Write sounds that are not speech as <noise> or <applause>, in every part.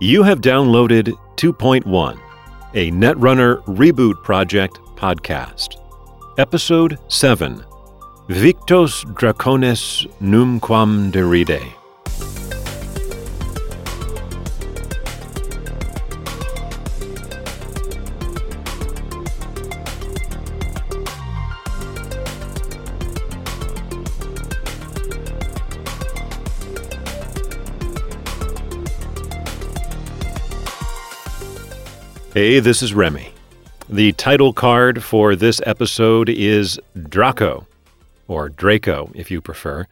You have downloaded 2.1, a Netrunner Reboot Project podcast. Episode 7 Victos Dracones Numquam Deride. Hey, this is Remy. The title card for this episode is Draco, or Draco if you prefer,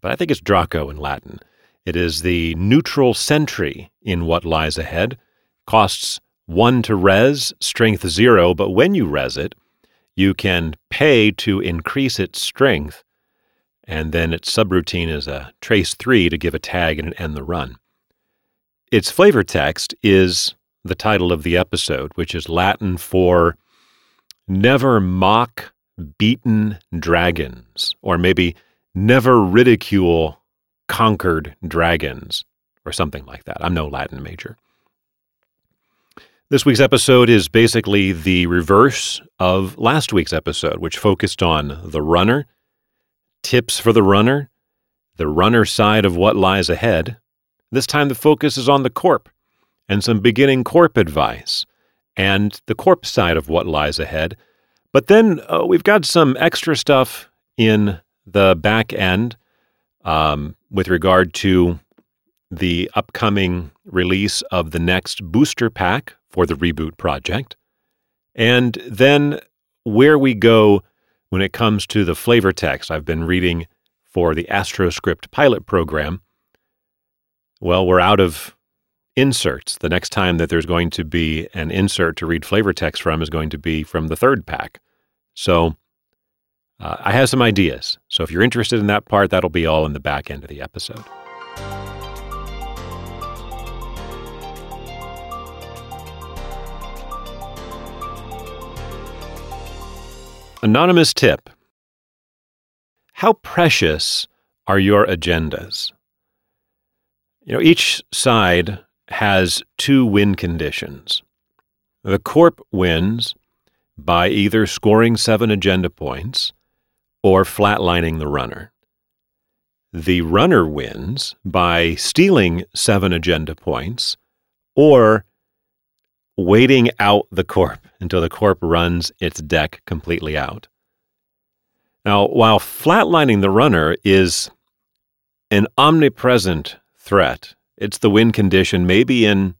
but I think it's Draco in Latin. It is the neutral sentry in What Lies Ahead. Costs one to res, strength zero, but when you res it, you can pay to increase its strength, and then its subroutine is a trace three to give a tag and end the run. Its flavor text is the title of the episode, which is Latin for Never Mock Beaten Dragons, or maybe Never Ridicule Conquered Dragons, or something like that. I'm no Latin major. This week's episode is basically the reverse of last week's episode, which focused on the runner, tips for the runner, the runner side of what lies ahead. This time the focus is on the corp and some beginning corp advice and the corp side of what lies ahead. But then uh, we've got some extra stuff in the back end um, with regard to the upcoming release of the next booster pack for the reboot project. And then where we go when it comes to the flavor text I've been reading for the AstroScript pilot program. Well, we're out of inserts. The next time that there's going to be an insert to read flavor text from is going to be from the third pack. So uh, I have some ideas. So if you're interested in that part, that'll be all in the back end of the episode. Anonymous tip How precious are your agendas? You know, each side has two win conditions. The Corp wins by either scoring seven agenda points or flatlining the runner. The runner wins by stealing seven agenda points or waiting out the Corp until the Corp runs its deck completely out. Now, while flatlining the runner is an omnipresent threat it's the win condition, maybe in,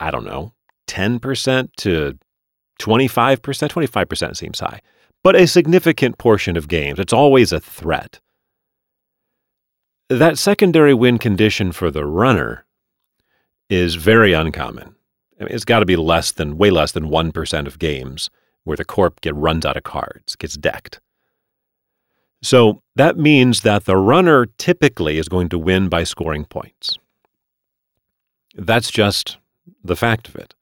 I don't know, 10% to 25%. 25% seems high, but a significant portion of games. It's always a threat. That secondary win condition for the runner is very uncommon. I mean, it's got to be less than, way less than 1% of games where the corp get runs out of cards, gets decked. So that means that the runner typically is going to win by scoring points. That's just the fact of it.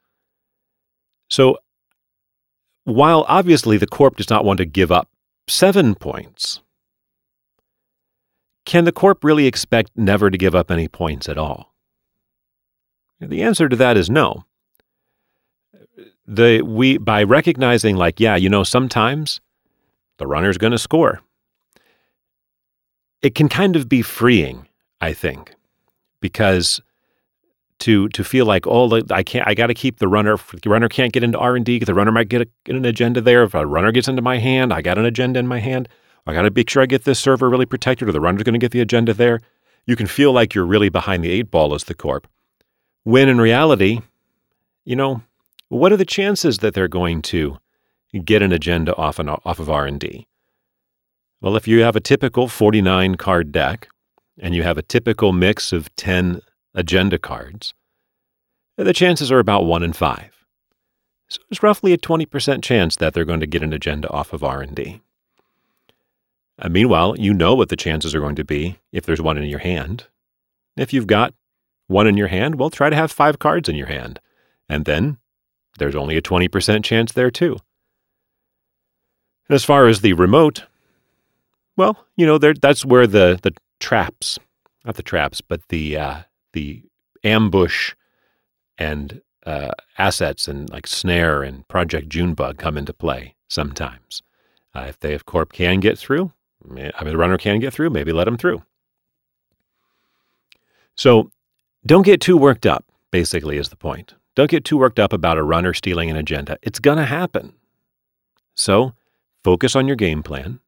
So, while obviously the corp does not want to give up seven points, can the corp really expect never to give up any points at all? The answer to that is no. The, we, by recognizing, like, yeah, you know, sometimes the runner's going to score, it can kind of be freeing, I think, because to to feel like oh I can't I got to keep the runner the runner can't get into R and D the runner might get, a, get an agenda there. If a runner gets into my hand I got an agenda in my hand. I got to make sure I get this server really protected or the runner's going to get the agenda there you can feel like you're really behind the eight ball as the corp. When in reality you know what are the chances that they're going to get an agenda off an, off of R and D? Well if you have a typical 49 card deck and you have a typical mix of 10 agenda cards, the chances are about 1 in 5. So there's roughly a 20% chance that they're going to get an agenda off of R&D. Uh, meanwhile, you know what the chances are going to be if there's one in your hand. If you've got one in your hand, well, try to have five cards in your hand. And then there's only a 20% chance there, too. As far as the remote, well, you know, there, that's where the, the traps, not the traps, but the uh, the ambush and uh, assets and like Snare and Project Junebug come into play sometimes. Uh, if they if Corp can get through, I mean the runner can get through, maybe let them through. So don't get too worked up, basically, is the point. Don't get too worked up about a runner stealing an agenda. It's going to happen. So focus on your game plan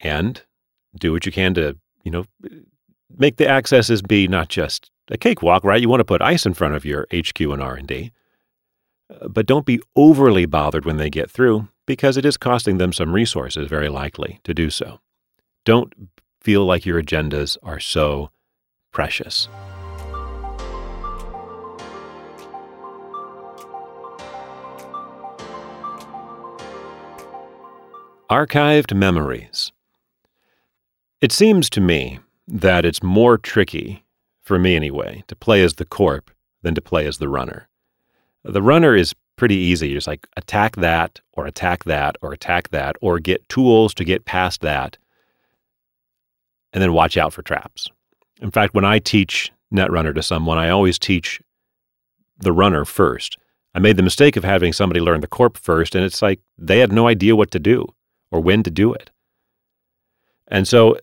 and do what you can to, you know, make the accesses be not just a cakewalk, right? You want to put ice in front of your HQ and R&D. Uh, but don't be overly bothered when they get through because it is costing them some resources very likely to do so. Don't feel like your agendas are so precious. Archived memories. It seems to me that it's more tricky, for me anyway, to play as the corp than to play as the runner. The runner is pretty easy. You just like attack that, or attack that, or attack that, or get tools to get past that, and then watch out for traps. In fact, when I teach Netrunner to someone, I always teach the runner first. I made the mistake of having somebody learn the corp first, and it's like they had no idea what to do or when to do it. And so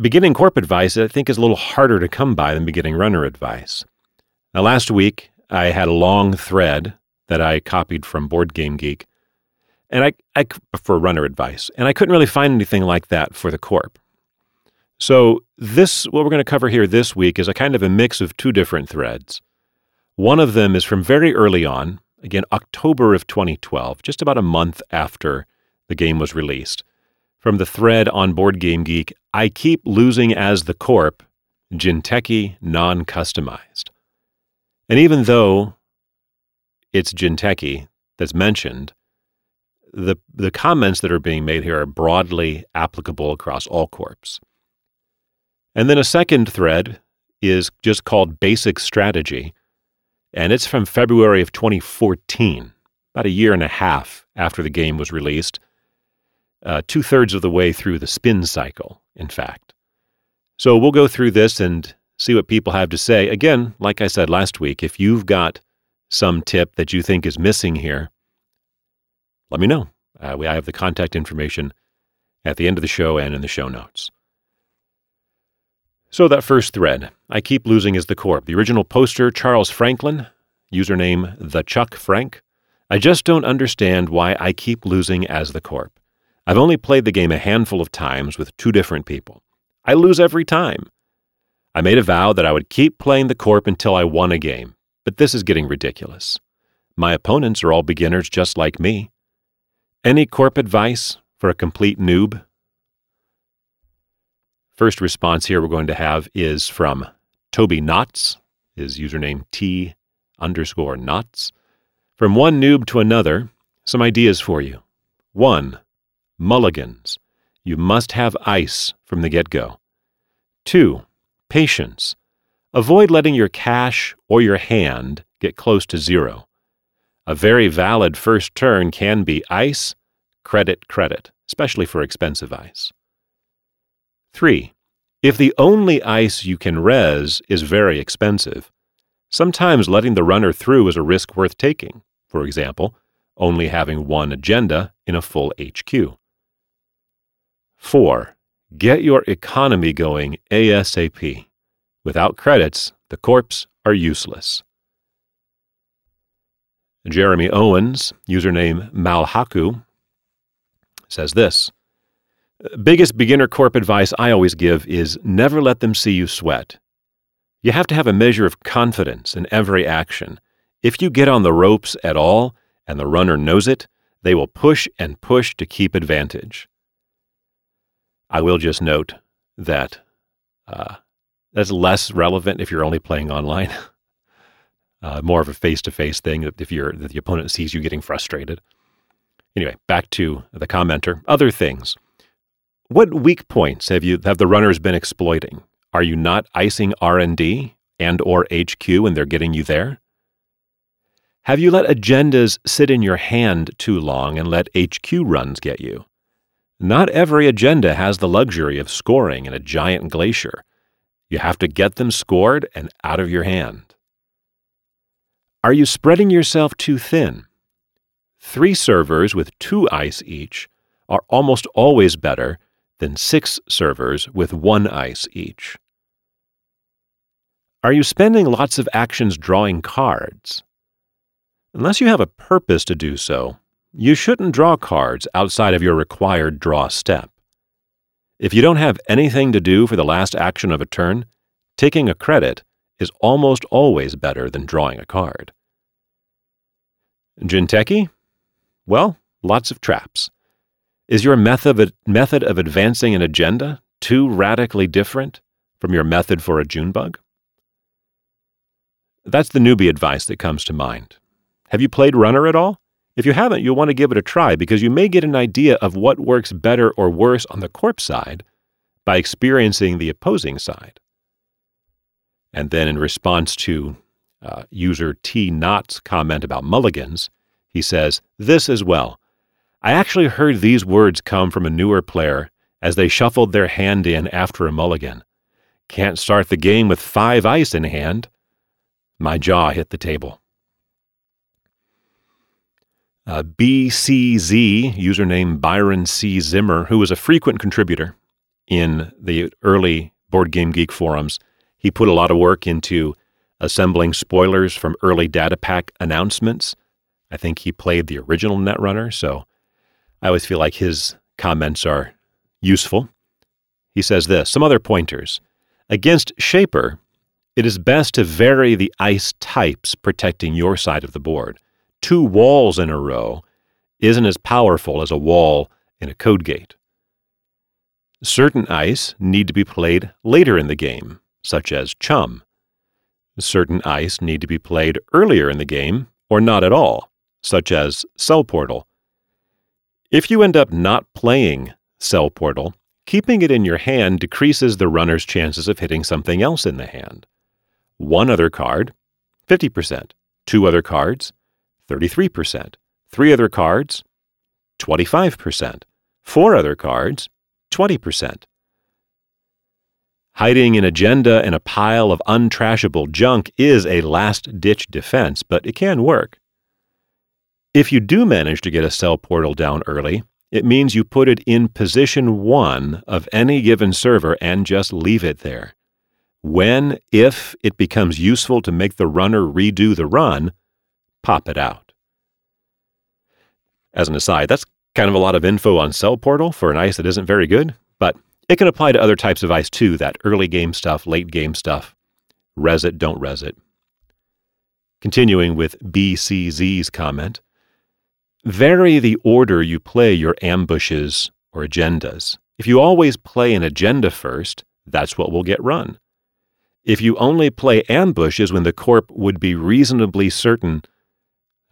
beginning corp advice, I think, is a little harder to come by than beginning runner advice. Now, last week, I had a long thread that I copied from Board Game Geek, and I, I for runner advice, and I couldn't really find anything like that for the corp. So, this, what we're going to cover here this week, is a kind of a mix of two different threads. One of them is from very early on, again, October of 2012, just about a month after the game was released. From the thread on Board Game Geek, I keep losing as the corp, Jinteki non customized. And even though it's Jinteki that's mentioned, the, the comments that are being made here are broadly applicable across all corps. And then a second thread is just called Basic Strategy, and it's from February of 2014, about a year and a half after the game was released uh, two thirds of the way through the spin cycle, in fact. So we'll go through this and see what people have to say. Again, like I said last week, if you've got some tip that you think is missing here, let me know. Uh, we, I have the contact information at the end of the show and in the show notes. So, that first thread, I keep losing is the corp. The original poster, Charles Franklin, username the Chuck Frank. I just don't understand why I keep losing as the corp. I've only played the game a handful of times with two different people. I lose every time. I made a vow that I would keep playing the Corp until I won a game, but this is getting ridiculous. My opponents are all beginners just like me. Any Corp advice for a complete noob? First response here we're going to have is from Toby Knotts, his username T underscore Knotts. From one noob to another, some ideas for you. One, mulligans. You must have ice from the get go. 2. Patience. Avoid letting your cash or your hand get close to zero. A very valid first turn can be ice, credit, credit, especially for expensive ice. 3. If the only ice you can res is very expensive, sometimes letting the runner through is a risk worth taking. For example, only having one agenda in a full HQ. 4. Get your economy going ASAP. Without credits, the corps are useless. Jeremy Owens, username Malhaku, says this Biggest beginner corp advice I always give is never let them see you sweat. You have to have a measure of confidence in every action. If you get on the ropes at all, and the runner knows it, they will push and push to keep advantage. I will just note that uh, that's less relevant if you're only playing online. <laughs> uh, more of a face-to-face thing if you're the opponent sees you getting frustrated. Anyway, back to the commenter. Other things. What weak points have you have the runners been exploiting? Are you not icing R&D and or HQ and they're getting you there? Have you let agendas sit in your hand too long and let HQ runs get you? Not every agenda has the luxury of scoring in a giant glacier. You have to get them scored and out of your hand. Are you spreading yourself too thin? Three servers with two ice each are almost always better than six servers with one ice each. Are you spending lots of actions drawing cards? Unless you have a purpose to do so, you shouldn't draw cards outside of your required draw step. If you don't have anything to do for the last action of a turn, taking a credit is almost always better than drawing a card. Jinteki? Well, lots of traps. Is your method method of advancing an agenda too radically different from your method for a Junebug? That's the newbie advice that comes to mind. Have you played Runner at all? If you haven't, you'll want to give it a try because you may get an idea of what works better or worse on the corp side by experiencing the opposing side. And then, in response to uh, user T Knott's comment about mulligans, he says, This as well. I actually heard these words come from a newer player as they shuffled their hand in after a mulligan. Can't start the game with five ice in hand. My jaw hit the table. Uh, BCZ, username Byron C. Zimmer, who was a frequent contributor in the early Board Game Geek forums, he put a lot of work into assembling spoilers from early data pack announcements. I think he played the original Netrunner, so I always feel like his comments are useful. He says this some other pointers. Against Shaper, it is best to vary the ice types protecting your side of the board. Two walls in a row isn't as powerful as a wall in a code gate. Certain ice need to be played later in the game, such as chum. Certain ice need to be played earlier in the game, or not at all, such as cell portal. If you end up not playing cell portal, keeping it in your hand decreases the runner's chances of hitting something else in the hand. One other card, 50%. Two other cards, 33%. Three other cards, 25%. Four other cards, 20%. Hiding an agenda in a pile of untrashable junk is a last ditch defense, but it can work. If you do manage to get a cell portal down early, it means you put it in position one of any given server and just leave it there. When, if it becomes useful to make the runner redo the run, pop it out. As an aside, that's kind of a lot of info on Cell Portal for an ice that isn't very good, but it can apply to other types of ice too, that early game stuff, late game stuff. Res it, don't res it. Continuing with BCZ's comment, vary the order you play your ambushes or agendas. If you always play an agenda first, that's what will get run. If you only play ambushes when the corp would be reasonably certain,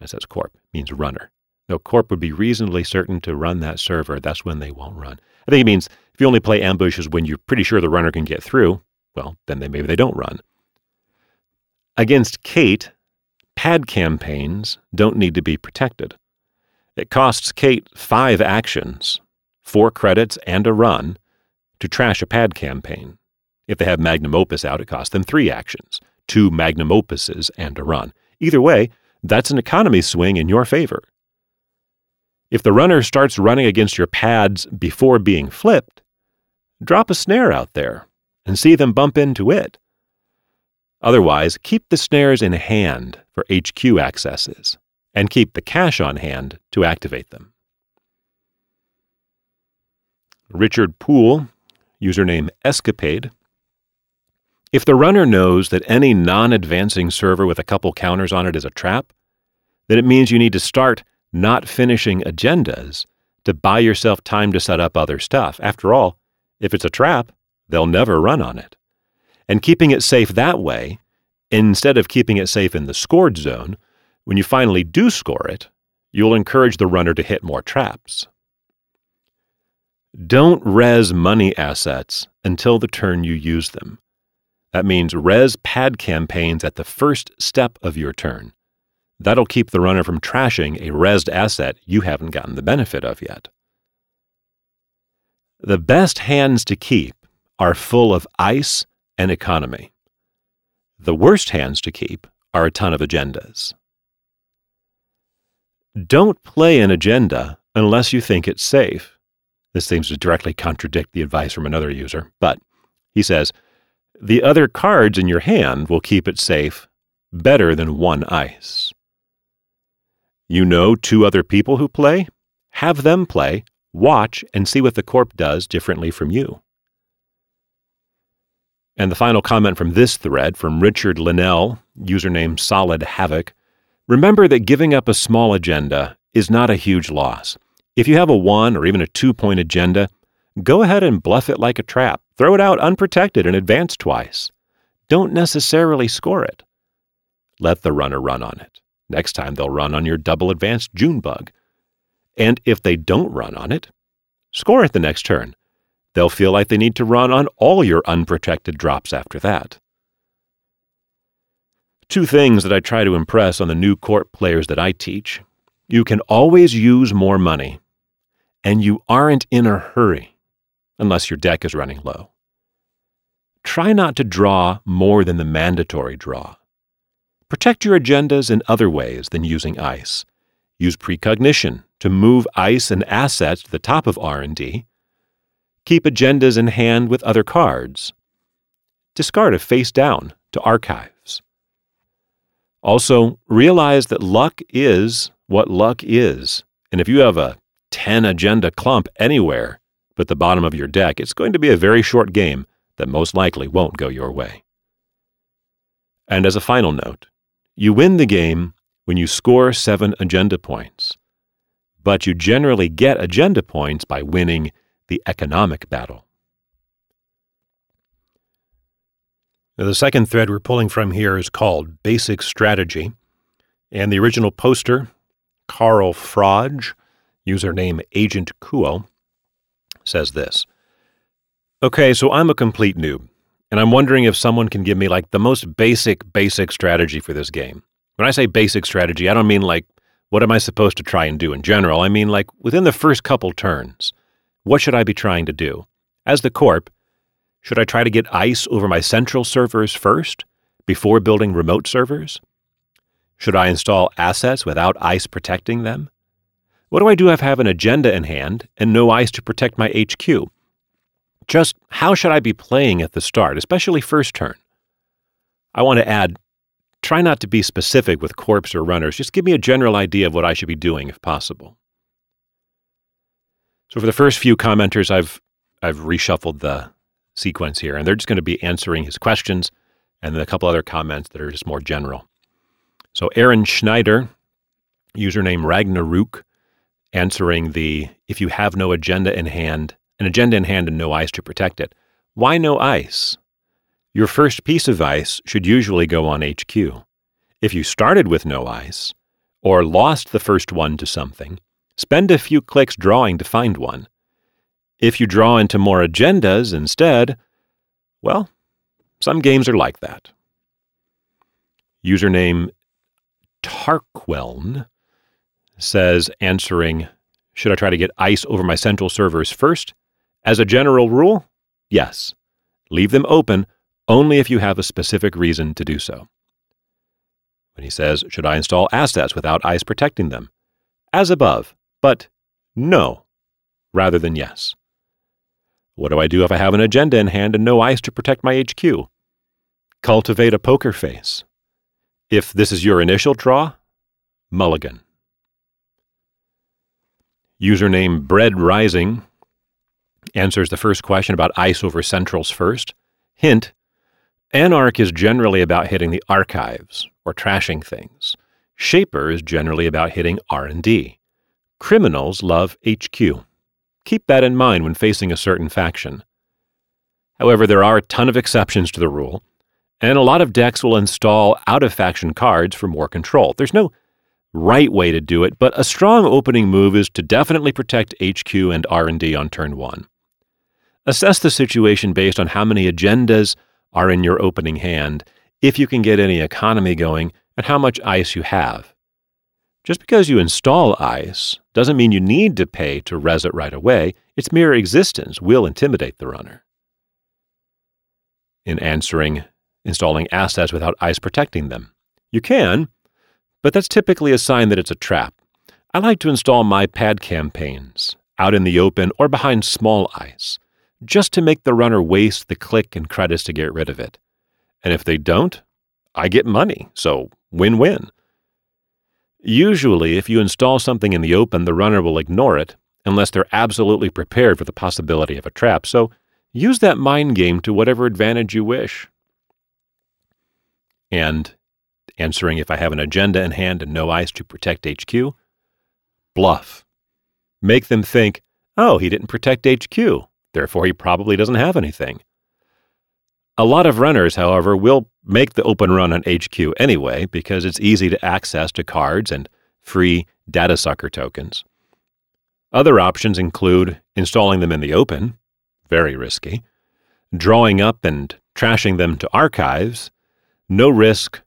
that says corp, means runner. No, corp would be reasonably certain to run that server. That's when they won't run. I think it means if you only play ambushes when you're pretty sure the runner can get through, well, then they, maybe they don't run. Against Kate, pad campaigns don't need to be protected. It costs Kate five actions, four credits, and a run to trash a pad campaign. If they have magnum opus out, it costs them three actions, two magnum opuses, and a run. Either way, that's an economy swing in your favor. If the runner starts running against your pads before being flipped, drop a snare out there and see them bump into it. Otherwise, keep the snares in hand for HQ accesses and keep the cash on hand to activate them. Richard Poole, username Escapade, if the runner knows that any non advancing server with a couple counters on it is a trap, then it means you need to start not finishing agendas to buy yourself time to set up other stuff. After all, if it's a trap, they'll never run on it. And keeping it safe that way, instead of keeping it safe in the scored zone, when you finally do score it, you'll encourage the runner to hit more traps. Don't res money assets until the turn you use them. That means res pad campaigns at the first step of your turn. That'll keep the runner from trashing a resed asset you haven't gotten the benefit of yet. The best hands to keep are full of ice and economy. The worst hands to keep are a ton of agendas. Don't play an agenda unless you think it's safe. This seems to directly contradict the advice from another user, but he says, the other cards in your hand will keep it safe better than one ice. You know two other people who play? Have them play, watch, and see what the corp does differently from you. And the final comment from this thread from Richard Linnell, username Solid Havoc. Remember that giving up a small agenda is not a huge loss. If you have a one or even a two point agenda, go ahead and bluff it like a trap. Throw it out unprotected and advance twice. Don't necessarily score it. Let the runner run on it. Next time they'll run on your double advanced June bug. And if they don't run on it, score it the next turn. They'll feel like they need to run on all your unprotected drops after that. Two things that I try to impress on the new corp players that I teach. You can always use more money, and you aren't in a hurry, unless your deck is running low. Try not to draw more than the mandatory draw. Protect your agendas in other ways than using ICE. Use precognition to move ICE and assets to the top of R&D Keep agendas in hand with other cards. Discard a face down to archives. Also, realize that luck is what luck is. And if you have a 10 agenda clump anywhere but the bottom of your deck, it's going to be a very short game that most likely won't go your way. And as a final note, you win the game when you score seven agenda points, but you generally get agenda points by winning the economic battle. Now, the second thread we're pulling from here is called Basic Strategy, and the original poster, Carl Frage, username Agent Kuo, says this. Okay, so I'm a complete noob, and I'm wondering if someone can give me like the most basic, basic strategy for this game. When I say basic strategy, I don't mean like what am I supposed to try and do in general. I mean like within the first couple turns. What should I be trying to do? As the corp, should I try to get ICE over my central servers first, before building remote servers? Should I install assets without ICE protecting them? What do I do if I have an agenda in hand and no ice to protect my HQ? Just how should I be playing at the start, especially first turn? I want to add try not to be specific with corps or runners. Just give me a general idea of what I should be doing if possible. So for the first few commenters, I've I've reshuffled the sequence here, and they're just going to be answering his questions, and then a couple other comments that are just more general. So Aaron Schneider, username Ragnaruk, answering the if you have no agenda in hand, an agenda in hand and no ice to protect it, why no ice? Your first piece of ice should usually go on HQ. If you started with no ice, or lost the first one to something, Spend a few clicks drawing to find one. If you draw into more agendas instead, well, some games are like that. Username Tarqueln says, answering, Should I try to get ICE over my central servers first? As a general rule, yes. Leave them open only if you have a specific reason to do so. When he says, Should I install assets without ICE protecting them? As above, but no rather than yes. What do I do if I have an agenda in hand and no ice to protect my HQ? Cultivate a poker face. If this is your initial draw, mulligan. Username Bread Rising answers the first question about ice over centrals first. Hint, Anarch is generally about hitting the archives or trashing things. Shaper is generally about hitting R&D. Criminals love HQ. Keep that in mind when facing a certain faction. However, there are a ton of exceptions to the rule, and a lot of decks will install out of faction cards for more control. There's no right way to do it, but a strong opening move is to definitely protect HQ and R&D on turn 1. Assess the situation based on how many agendas are in your opening hand, if you can get any economy going, and how much ice you have. Just because you install ICE doesn't mean you need to pay to res it right away. Its mere existence will intimidate the runner. In answering, installing assets without ICE protecting them. You can, but that's typically a sign that it's a trap. I like to install my pad campaigns out in the open or behind small ice, just to make the runner waste the click and credits to get rid of it. And if they don't, I get money, so win win. Usually, if you install something in the open, the runner will ignore it unless they're absolutely prepared for the possibility of a trap, so use that mind game to whatever advantage you wish. And answering if I have an agenda in hand and no ice to protect HQ, bluff. Make them think, oh, he didn't protect HQ, therefore he probably doesn't have anything. A lot of runners, however, will make the open run on HQ anyway because it's easy to access to cards and free Datasucker tokens. Other options include installing them in the open, very risky, drawing up and trashing them to archives, no risk,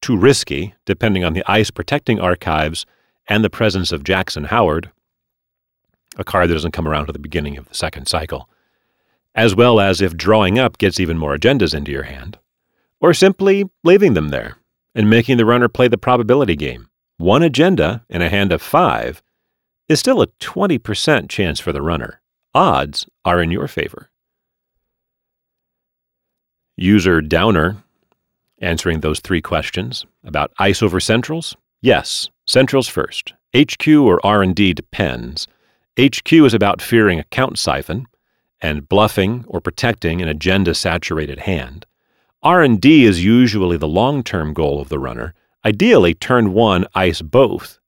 too risky, depending on the ice protecting archives and the presence of Jackson Howard, a card that doesn't come around to the beginning of the second cycle, as well as if drawing up gets even more agendas into your hand, or simply leaving them there and making the runner play the probability game. One agenda in a hand of five is still a 20% chance for the runner. Odds are in your favor. User Downer answering those three questions about ice over centrals. Yes, centrals first. HQ or R&D depends. HQ is about fearing account siphon and bluffing or protecting an agenda saturated hand. R&D is usually the long-term goal of the runner. Ideally, turn 1 ice both.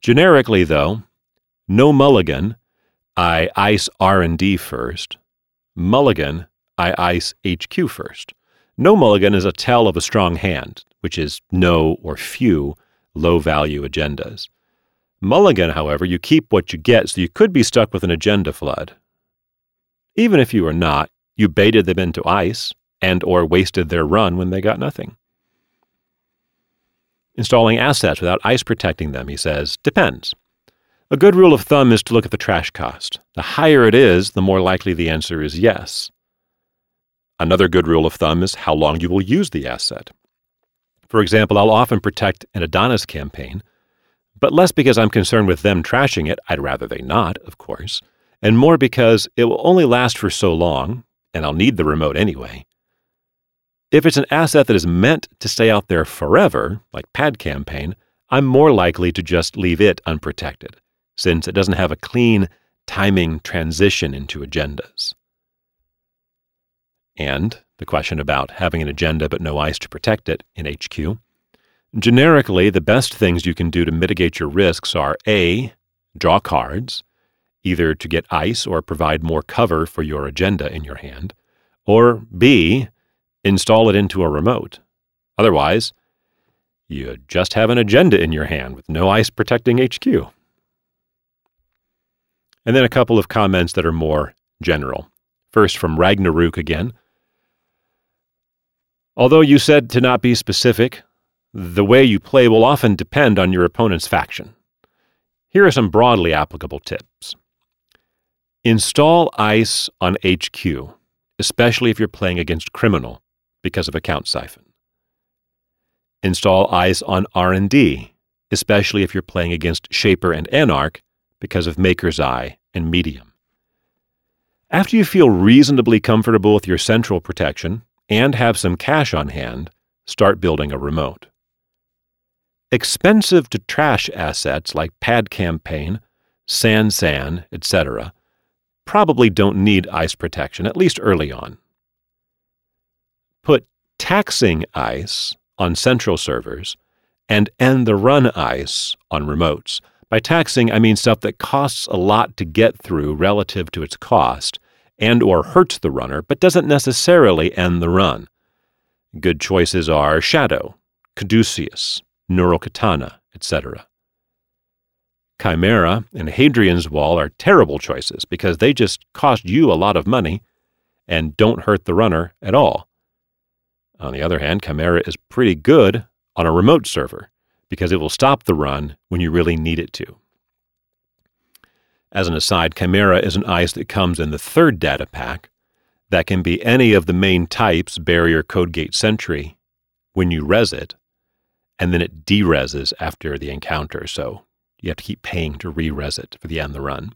Generically though, no mulligan, I ice R&D first. Mulligan, I ice HQ first. No mulligan is a tell of a strong hand, which is no or few low value agendas. Mulligan, however, you keep what you get, so you could be stuck with an agenda flood. Even if you are not, you baited them into ice and or wasted their run when they got nothing. Installing assets without ice protecting them, he says, depends. A good rule of thumb is to look at the trash cost. The higher it is, the more likely the answer is yes. Another good rule of thumb is how long you will use the asset. For example, I'll often protect an Adonis campaign, but less because I'm concerned with them trashing it, I'd rather they not, of course, and more because it will only last for so long, and I'll need the remote anyway. If it's an asset that is meant to stay out there forever, like Pad Campaign, I'm more likely to just leave it unprotected, since it doesn't have a clean timing transition into agendas. And the question about having an agenda but no ice to protect it in HQ. Generically, the best things you can do to mitigate your risks are A, draw cards, either to get ice or provide more cover for your agenda in your hand, or B, install it into a remote. Otherwise, you just have an agenda in your hand with no ice protecting HQ. And then a couple of comments that are more general. First, from Ragnarok again. Although you said to not be specific, the way you play will often depend on your opponent's faction. Here are some broadly applicable tips. Install ICE on HQ, especially if you're playing against Criminal because of account siphon. Install ICE on R&D, especially if you're playing against Shaper and Anarch because of Maker's Eye and Medium. After you feel reasonably comfortable with your central protection, and have some cash on hand, start building a remote. Expensive to trash assets like Pad Campaign, SanSan, etc., probably don't need ice protection, at least early on. Put taxing ice on central servers and end the run ice on remotes. By taxing, I mean stuff that costs a lot to get through relative to its cost and or hurts the runner but doesn't necessarily end the run. Good choices are Shadow, Caduceus, Neural Katana, etc. Chimera and Hadrian's Wall are terrible choices because they just cost you a lot of money and don't hurt the runner at all. On the other hand, Chimera is pretty good on a remote server because it will stop the run when you really need it to. As an aside, Chimera is an ice that comes in the third data pack that can be any of the main types, barrier, code gate, sentry, when you res it, and then it dereses after the encounter. So You have to keep paying to re res it for the end of the run.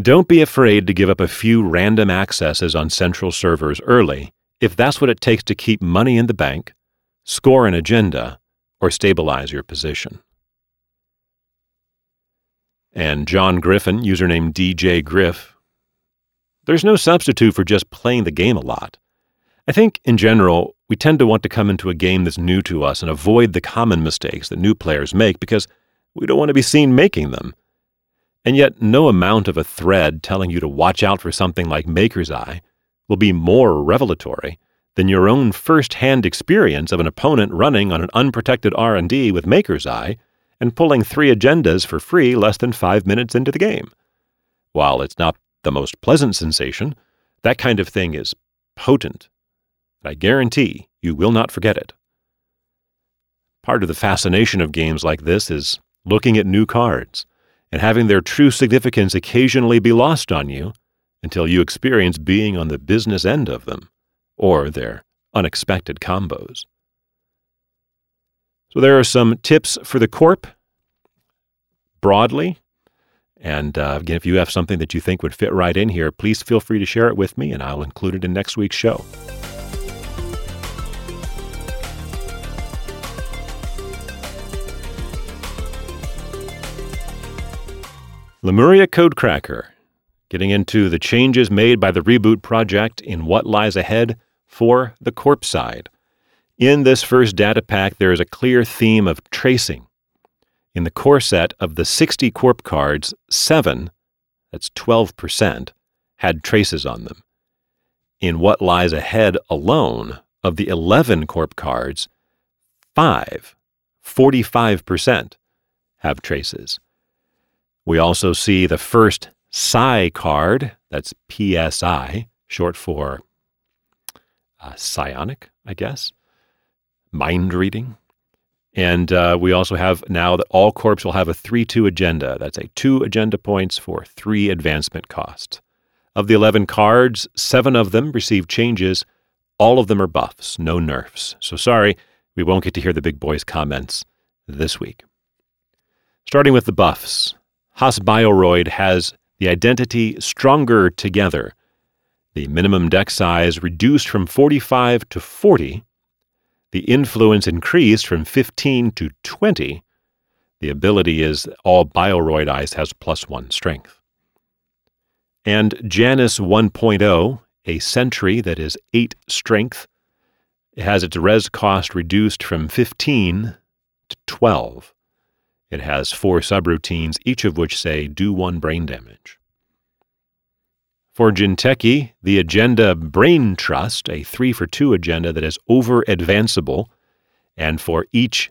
Don't be afraid to give up a few random accesses on central servers early if that's what it takes to keep money in the bank, score an agenda, or stabilize your position. And John Griffin, username DJ Griff, there's no substitute for just playing the game a lot. I think, in general, we tend to want to come into a game that's new to us and avoid the common mistakes that new players make because we don't want to be seen making them. And yet, no amount of a thread telling you to watch out for something like Maker's Eye will be more revelatory than your own first-hand experience of an opponent running on an unprotected R&D with Maker's Eye and pulling three agendas for free less than five minutes into the game. While it's not the most pleasant sensation, that kind of thing is potent. I guarantee you will not forget it. Part of the fascination of games like this is looking at new cards and having their true significance occasionally be lost on you until you experience being on the business end of them or their unexpected combos. So, there are some tips for the corp broadly. And uh, again, if you have something that you think would fit right in here, please feel free to share it with me and I'll include it in next week's show. Lemuria Codecracker, getting into the changes made by the reboot project in what lies ahead for the corp side. In this first data pack, there is a clear theme of tracing. In the core set of the 60 corp cards, 7, that's 12%, had traces on them. In what lies ahead alone, of the 11 corp cards, 5, 45%, have traces. We also see the first psi card, that's PSI, short for uh, psionic, I guess, mind reading. And uh, we also have now that all corps will have a 3 2 agenda. That's a two agenda points for three advancement costs. Of the 11 cards, seven of them receive changes. All of them are buffs, no nerfs. So sorry, we won't get to hear the big boys' comments this week. Starting with the buffs, Haas Bioroid has the identity Stronger Together. The minimum deck size reduced from 45 to 40. The influence increased from 15 to 20. The ability is all Bioroid Ice has plus one strength. And Janus 1.0, a sentry that is 8 strength, has its res cost reduced from 15 to 12. It has four subroutines, each of which say do one brain damage. For Jinteki, the agenda Brain Trust, a three for two agenda that is over advanceable, and for each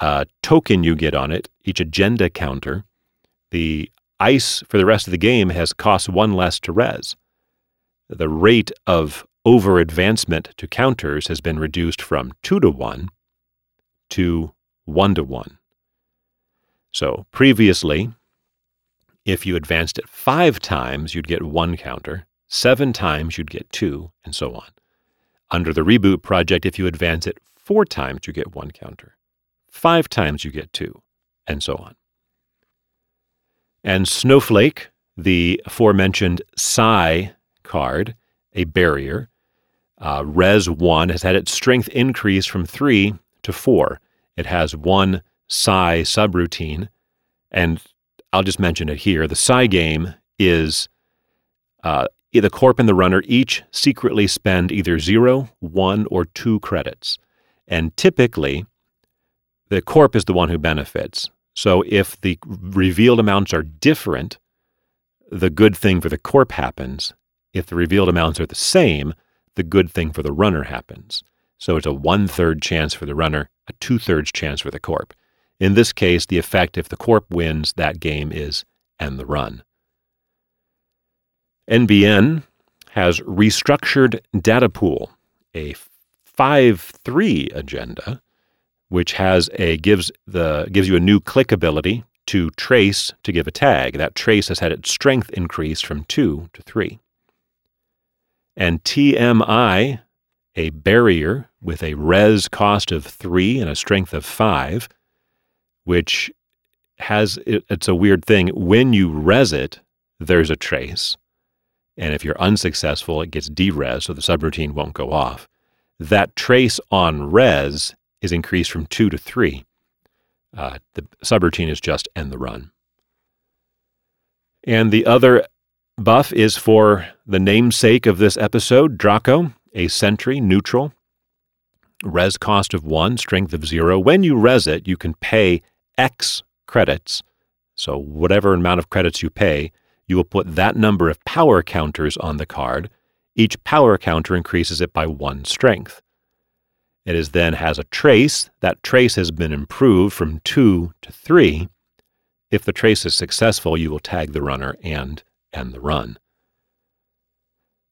uh, token you get on it, each agenda counter, the ice for the rest of the game has cost one less to res. The rate of over advancement to counters has been reduced from two to one to one to one. So previously, if you advanced it five times, you'd get one counter. Seven times, you'd get two, and so on. Under the Reboot project, if you advance it four times, you get one counter. Five times, you get two, and so on. And Snowflake, the aforementioned Psi card, a barrier, uh, Res 1 has had its strength increase from 3 to 4. It has one psi subroutine, and I'll just mention it here. The psi game is uh, the corp and the runner each secretly spend either zero, one, or two credits. And typically, the corp is the one who benefits. So if the revealed amounts are different, the good thing for the corp happens. If the revealed amounts are the same, the good thing for the runner happens. So it's a one third chance for the runner, a two thirds chance for the corp. In this case, the effect if the corp wins that game is end the run. NBN has restructured datapool, a 5-3 agenda, which has a gives the gives you a new click ability to trace to give a tag. That trace has had its strength increased from 2 to 3. And TMI, a barrier with a res cost of 3 and a strength of 5, which has it, it's a weird thing. When you res it, there's a trace. And if you're unsuccessful, it gets derez, so the subroutine won't go off. That trace on res is increased from two to three. Uh, the subroutine is just end the run. And the other buff is for the namesake of this episode, Draco, a sentry, neutral, res cost of one, strength of zero. When you res it, you can pay X credits. So, whatever amount of credits you pay, you will put that number of power counters on the card. Each power counter increases it by one strength. It is then has a trace. That trace has been improved from two to three. If the trace is successful, you will tag the runner and end the run.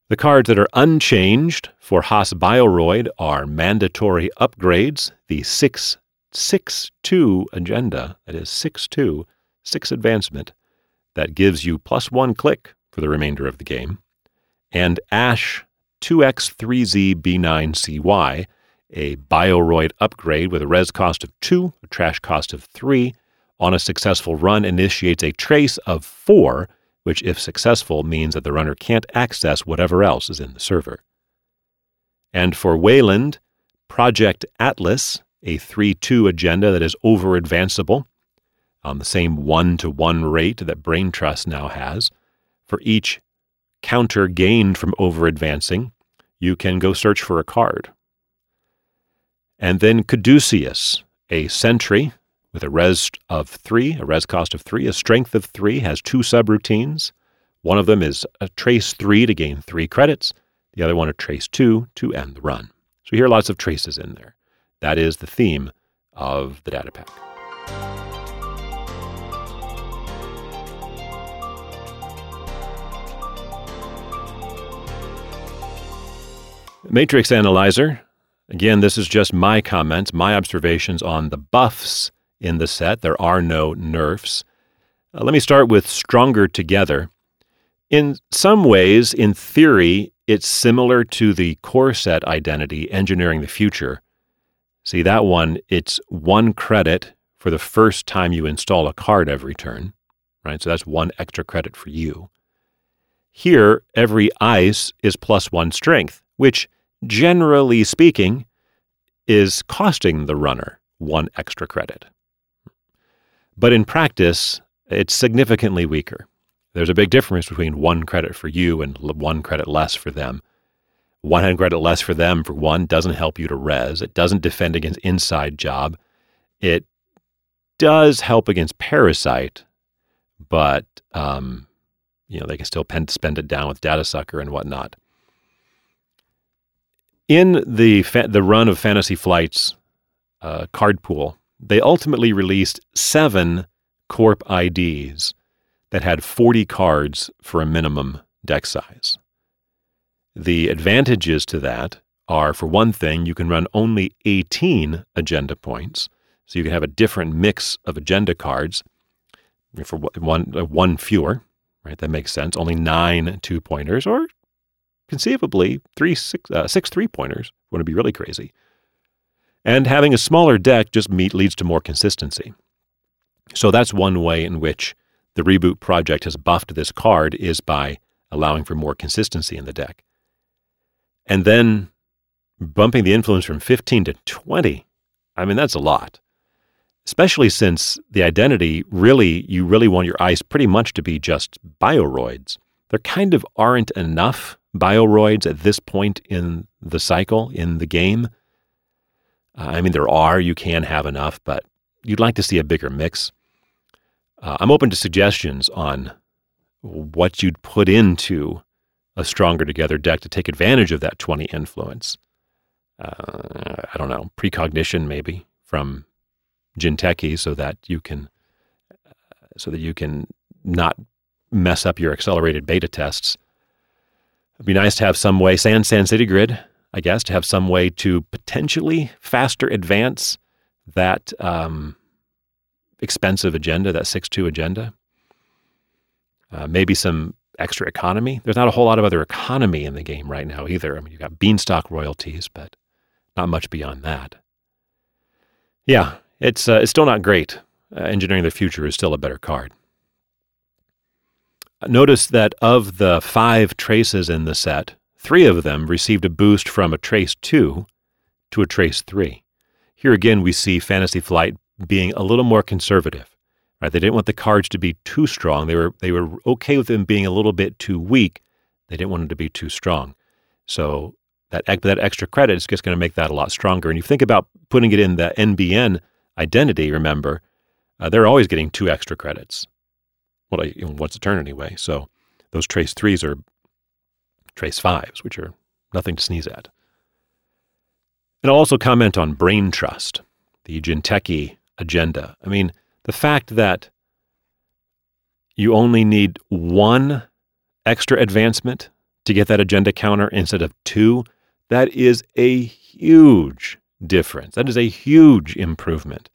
The cards that are unchanged for Haas Bioroid are mandatory upgrades, the 6 6 2 agenda, that is 6 2, 6 advancement, that gives you plus one click for the remainder of the game, and Ash 2x3Z B9CY, a Bioroid upgrade with a res cost of 2, a trash cost of 3, on a successful run initiates a trace of 4 which, if successful, means that the runner can't access whatever else is in the server. And for Weyland, Project Atlas, a 3 2 agenda that is over advanceable on the same one to one rate that Brain Trust now has. For each counter gained from over advancing, you can go search for a card. And then Caduceus, a sentry with a res of three, a res cost of three, a strength of three, has two subroutines. One of them is a trace three to gain three credits, the other one a trace two to end the run. So you hear lots of traces in there. That is the theme of the data pack. Matrix Analyzer. Again, this is just my comments, my observations on the buffs in the set. There are no nerfs. Uh, let me start with Stronger Together. In some ways, in theory, it's similar to the core set identity, Engineering the Future. See, that one, it's one credit for the first time you install a card every turn, right? So that's one extra credit for you. Here, every ice is plus one strength, which, generally speaking, is costing the runner one extra credit. But in practice, it's significantly weaker. There's a big difference between one credit for you and one credit less for them. One credit less for them, for one, doesn't help you to res. It doesn't defend against inside job. It does help against parasite, but um, you know they can still spend it down with Datasucker and whatnot. In the fa- the run of Fantasy Flight's uh, card pool, they ultimately released seven Corp IDs that had 40 cards for a minimum deck size. The advantages to that are, for one thing, you can run only 18 agenda points, so you can have a different mix of agenda cards for one, uh, one fewer, right? That makes sense. Only nine two pointers, or conceivably three six, uh, six three pointers. To be really crazy. And having a smaller deck just meet, leads to more consistency. So that's one way in which the Reboot project has buffed this card is by allowing for more consistency in the deck. And then bumping the influence from 15 to 20. I mean, that's a lot. Especially since the identity really, you really want your ice pretty much to be just bioroids. There kind of aren't enough bioroids at this point in the cycle, in the game, uh, I mean, there are, you can have enough, but you'd like to see a bigger mix. Uh, I'm open to suggestions on what you'd put into a stronger together deck to take advantage of that 20 influence. Uh, I don't know, precognition maybe from Jinteki so that you can uh, so that you can not mess up your accelerated beta tests. It'd be nice to have some way, SanSan City Grid, I guess, to have some way to potentially faster advance that um, expensive agenda, that 6 2 agenda. Uh, maybe some extra economy. There's not a whole lot of other economy in the game right now either. I mean, you've got beanstalk royalties, but not much beyond that. Yeah, it's uh, it's still not great. uh, Engineering the Future is still a better card. Notice that of the five traces in the set, three of them received a boost from a trace 2 to a trace 3. Here again, we see Fantasy Flight being a little more conservative. Right? They didn't want the cards to be too strong. They were they were okay with them being a little bit too weak. They didn't want them to be too strong. So that that extra credit is just going to make that a lot stronger. And you think about putting it in the NBN identity. Remember, uh, they're always getting two extra credits. Well, know, once a turn anyway. So those trace threes are trace fives, which are nothing to sneeze at. And I'll also comment on brain trust, the Jinteki agenda. I mean, the fact that you only need one extra advancement to get that agenda counter instead of two, that is a huge difference. That is a huge improvement.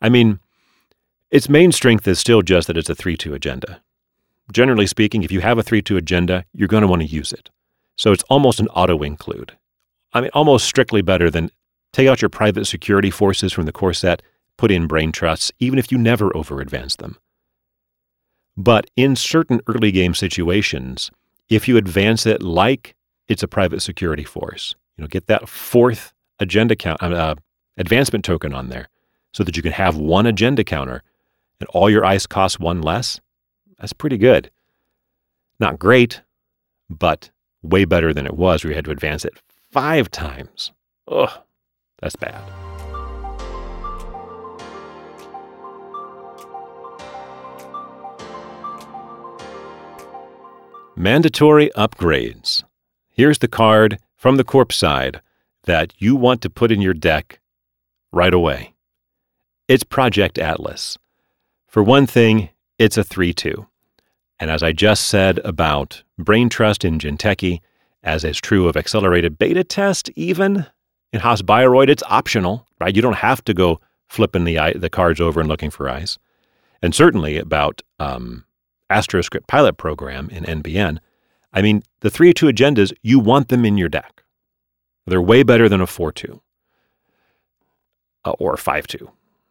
I mean, its main strength is still just that it's a 3 2 agenda. Generally speaking, if you have a 3 2 agenda, you're going to want to use it. So it's almost an auto include. I mean, almost strictly better than take out your private security forces from the core set, put in brain trusts, even if you never over advance them. But in certain early game situations, if you advance it like it's a private security force, you know, get that fourth agenda count, uh, advancement token on there so that you can have one agenda counter and all your ice costs one less, that's pretty good. Not great, but way better than it was where you had to advance it five times. Ugh, that's bad. Mandatory upgrades. Here's the card from the corpse side that you want to put in your deck right away. It's Project Atlas. For one thing, it's a 3 2. And as I just said about brain trust in Jinteki, as is true of accelerated beta test, even in Haas Bioroid, it's optional, right? You don't have to go flipping the, the cards over and looking for ice. And certainly about um, AstroScript pilot program in NBN, I mean, the 3 2 agendas, you want them in your deck. They're way better than a 4 2 uh, or 5 2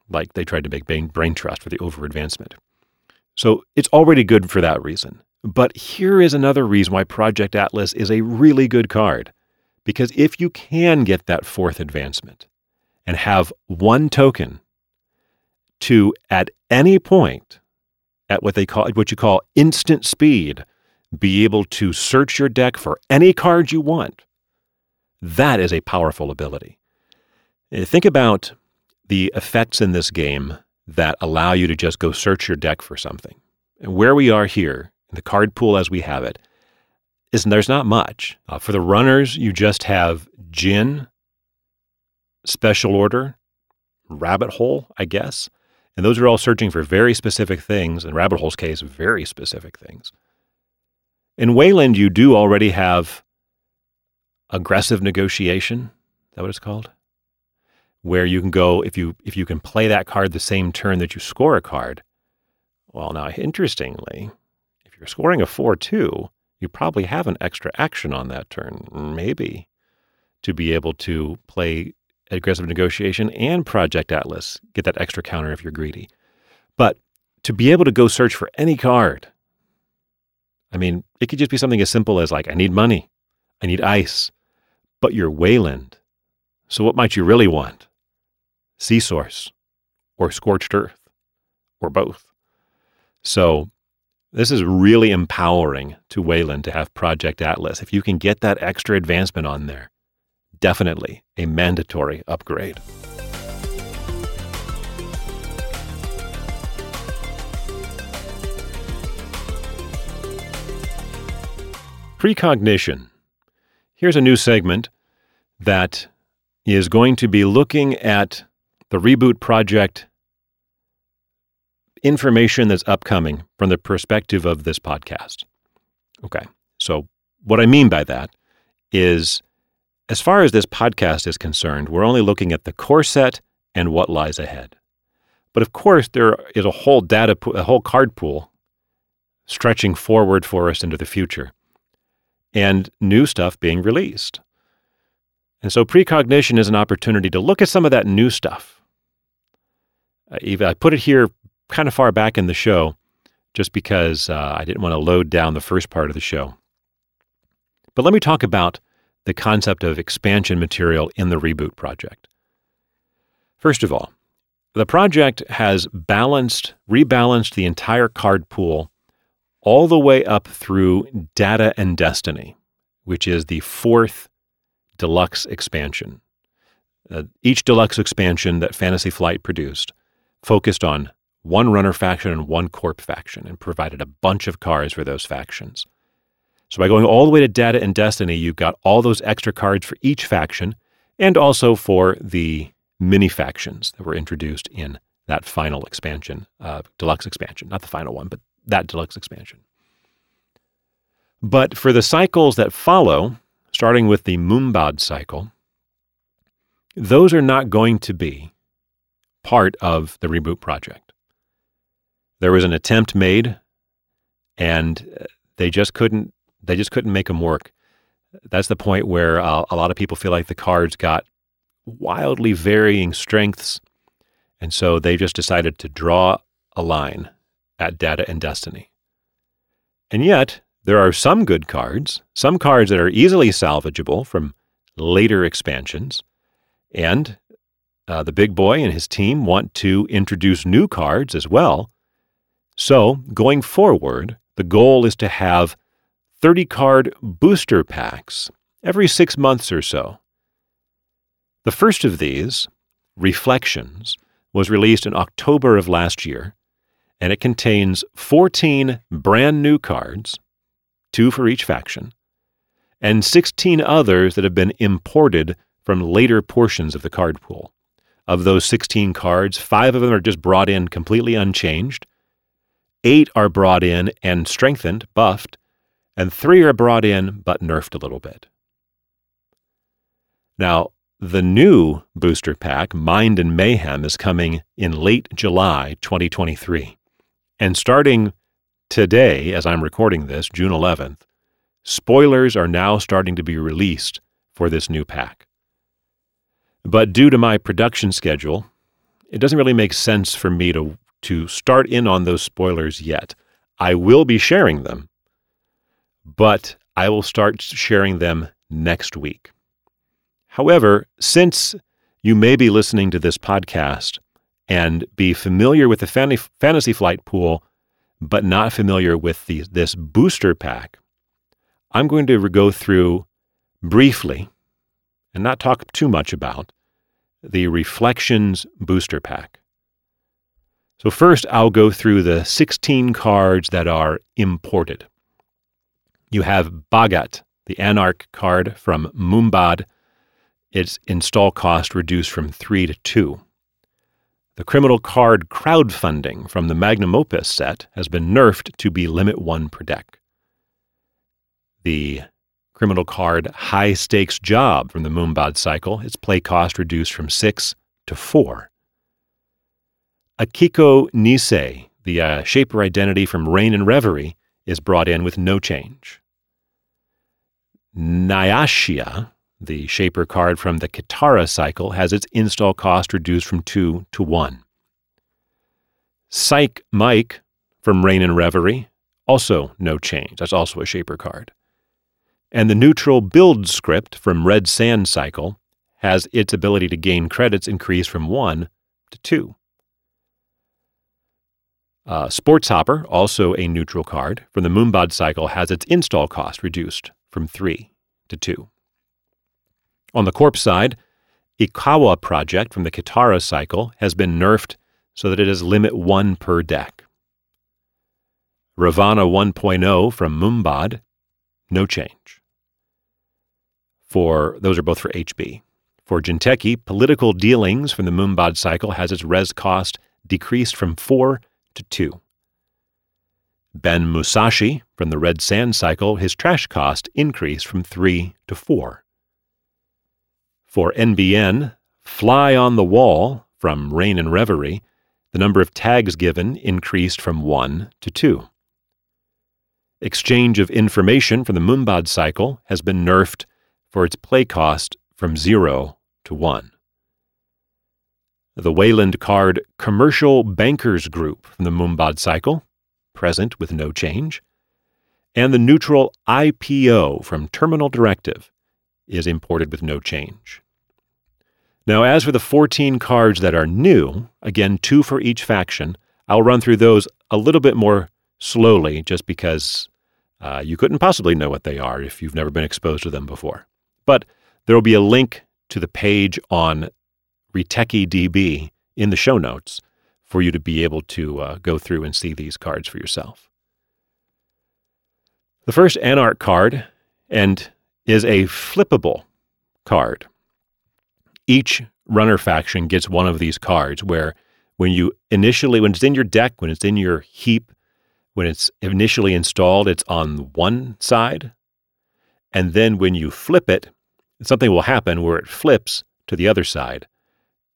like they tried to make brain, brain trust for the over advancement. So it's already good for that reason. But here is another reason why Project Atlas is a really good card. Because if you can get that fourth advancement and have one token to, at any point, at what they call what you call instant speed, be able to search your deck for any card you want, that is a powerful ability. Think about the effects in this game that allow you to just go search your deck for something. And where we are here, the card pool as we have it, is there's not much. Uh, for the runners, you just have Djinn, Special Order, Rabbit Hole, I guess. And those are all searching for very specific things. In Rabbit Hole's case, very specific things. In Weyland, you do already have aggressive negotiation. Is that what it's called? where you can go if you if you can play that card the same turn that you score a card. Well, now interestingly, if you're scoring a 4-2, you probably have an extra action on that turn, maybe, to be able to play aggressive negotiation and Project Atlas, get that extra counter if you're greedy. But to be able to go search for any card, I mean, it could just be something as simple as like, I need money, I need ice, but you're Weyland. So what might you really want? SEA Source or scorched earth or both. So this is really empowering to Weyland to have Project Atlas. If you can get that extra advancement on there, definitely a mandatory upgrade. Precognition. Here's a new segment that is going to be looking at the reboot project information that's upcoming from the perspective of this podcast. Okay. So, what I mean by that is as far as this podcast is concerned, we're only looking at the core set and what lies ahead. But of course, there is a whole data, a whole card pool stretching forward for us into the future and new stuff being released. And so precognition is an opportunity to look at some of that new stuff I put it here kind of far back in the show just because uh, I didn't want to load down the first part of the show. But let me talk about the concept of expansion material in the reboot project. First of all, the project has balanced, rebalanced the entire card pool all the way up through Data and Destiny, which is the fourth deluxe expansion. Uh, each deluxe expansion that Fantasy Flight produced focused on one runner faction and one corp faction and provided a bunch of cards for those factions. So by going all the way to Data and Destiny, you've got all those extra cards for each faction and also for the mini factions that were introduced in that final expansion, uh, deluxe expansion, not the final one, but that deluxe expansion. But for the cycles that follow, starting with the Mumbad cycle, those are not going to be part of the reboot project. There was an attempt made, and uh, they just couldn't. They just couldn't make them work. That's the point where uh, a lot of people feel like the cards got wildly varying strengths, and so they just decided to draw a line at Data and Destiny. And yet, there are some good cards, some cards that are easily salvageable from later expansions, and uh, the big boy and his team want to introduce new cards as well. So, going forward, the goal is to have 30 card booster packs every six months or so. The first of these, Reflections, was released in October of last year, and it contains 14 brand new cards, two for each faction, and 16 others that have been imported from later portions of the card pool. Of those 16 cards, five of them are just brought in completely unchanged, eight are brought in and strengthened, buffed, and three are brought in but nerfed a little bit. Now, the new booster pack, Mind and Mayhem, is coming in late July 2023. And starting today, as I'm recording this, June 11th, spoilers are now starting to be released for this new pack. But due to my production schedule, it doesn't really make sense for me to, to start in on those spoilers yet. I will be sharing them, but I will start sharing them next week. However, since you may be listening to this podcast and be familiar with the Fantasy Flight pool, but not familiar with the, this booster pack, I'm going to go through briefly and not talk too much about the Reflections booster pack. So, first, I'll go through the 16 cards that are imported. You have Bhagat, the Anarch card from Mumbad. Its install cost reduced from 3 to 2. The criminal card crowdfunding from the Magnum Opus set has been nerfed to be limit 1 per deck. The criminal card High Stakes Job from the Mumbad cycle, its play cost reduced from 6 to 4. Akiko Nisei, the uh, Shaper identity from Reign and Reverie, is brought in with no change. Nyasha, the Shaper card from the Kitara cycle, has its install cost reduced from 2 to 1. Psych Mike from Reign and Reverie, also no change. That's also a Shaper card and the neutral build script from Red Sand Cycle has its ability to gain credits increased from 1 to 2. Uh, Sports Hopper, also a neutral card from the Mumbad cycle, has its install cost reduced from 3 to 2. On the Corpse side, Ikawa Project from the Kitara cycle has been nerfed so that it is limit 1 per deck. Ravana 1.0 from Mumbad, no change for those are both for HB. For Jinteki, political dealings from the Mumbad cycle has its res cost decreased from 4 to 2. Ben Musashi from the Red Sand cycle, his trash cost increased from 3 to 4. For NBN, Fly on the Wall from Reign and Reverie, the number of tags given increased from 1 to 2. Exchange of information from the Mumbad cycle has been nerfed for its play cost from 0 to 1. the Weyland card Commercial Bankers Group from the Mumbad cycle, present with no change, and the neutral IPO from Terminal Directive is imported with no change. Now, as for the 14 cards that are new, again, two for each faction, I'll run through those a little bit more slowly just because uh, you couldn't possibly know what they are if you've never been exposed to them before. But there will be a link to the page on RetekiDB in the show notes for you to be able to uh, go through and see these cards for yourself. The first Anarch card and is a flippable card. Each runner faction gets one of these cards where when you initially when it's in your deck, when it's in your heap, when it's initially installed, it's on one side. And then when you flip it, something will happen where it flips to the other side.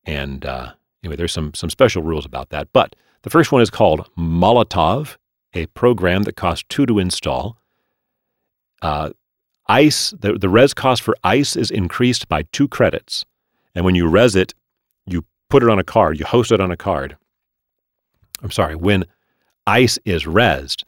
And uh, anyway, there's some some special rules about that. But the first one is called Molotov, a program that costs two to install. Uh, ice, the, the res cost for ice is increased by two credits. And when you res it, you put it on a card, you host it on a card. I'm sorry, when ice is resed,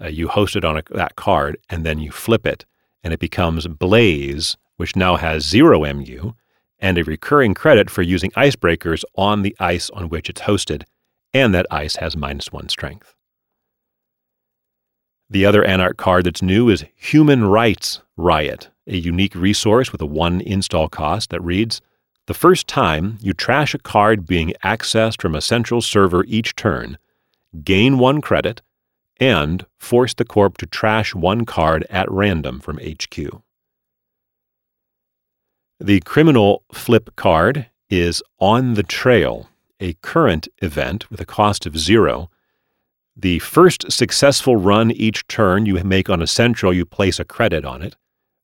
uh, you host it on a, that card and then you flip it and it becomes blaze, which now has zero MU and a recurring credit for using icebreakers on the ice on which it's hosted, and that ice has minus one strength. The other Anarch card that's new is Human Rights Riot, a unique resource with a one install cost that reads The first time you trash a card being accessed from a central server each turn, gain one credit, and force the corp to trash one card at random from HQ. The criminal flip card is On the Trail, a current event with a cost of zero. The first successful run each turn you make on a central, you place a credit on it.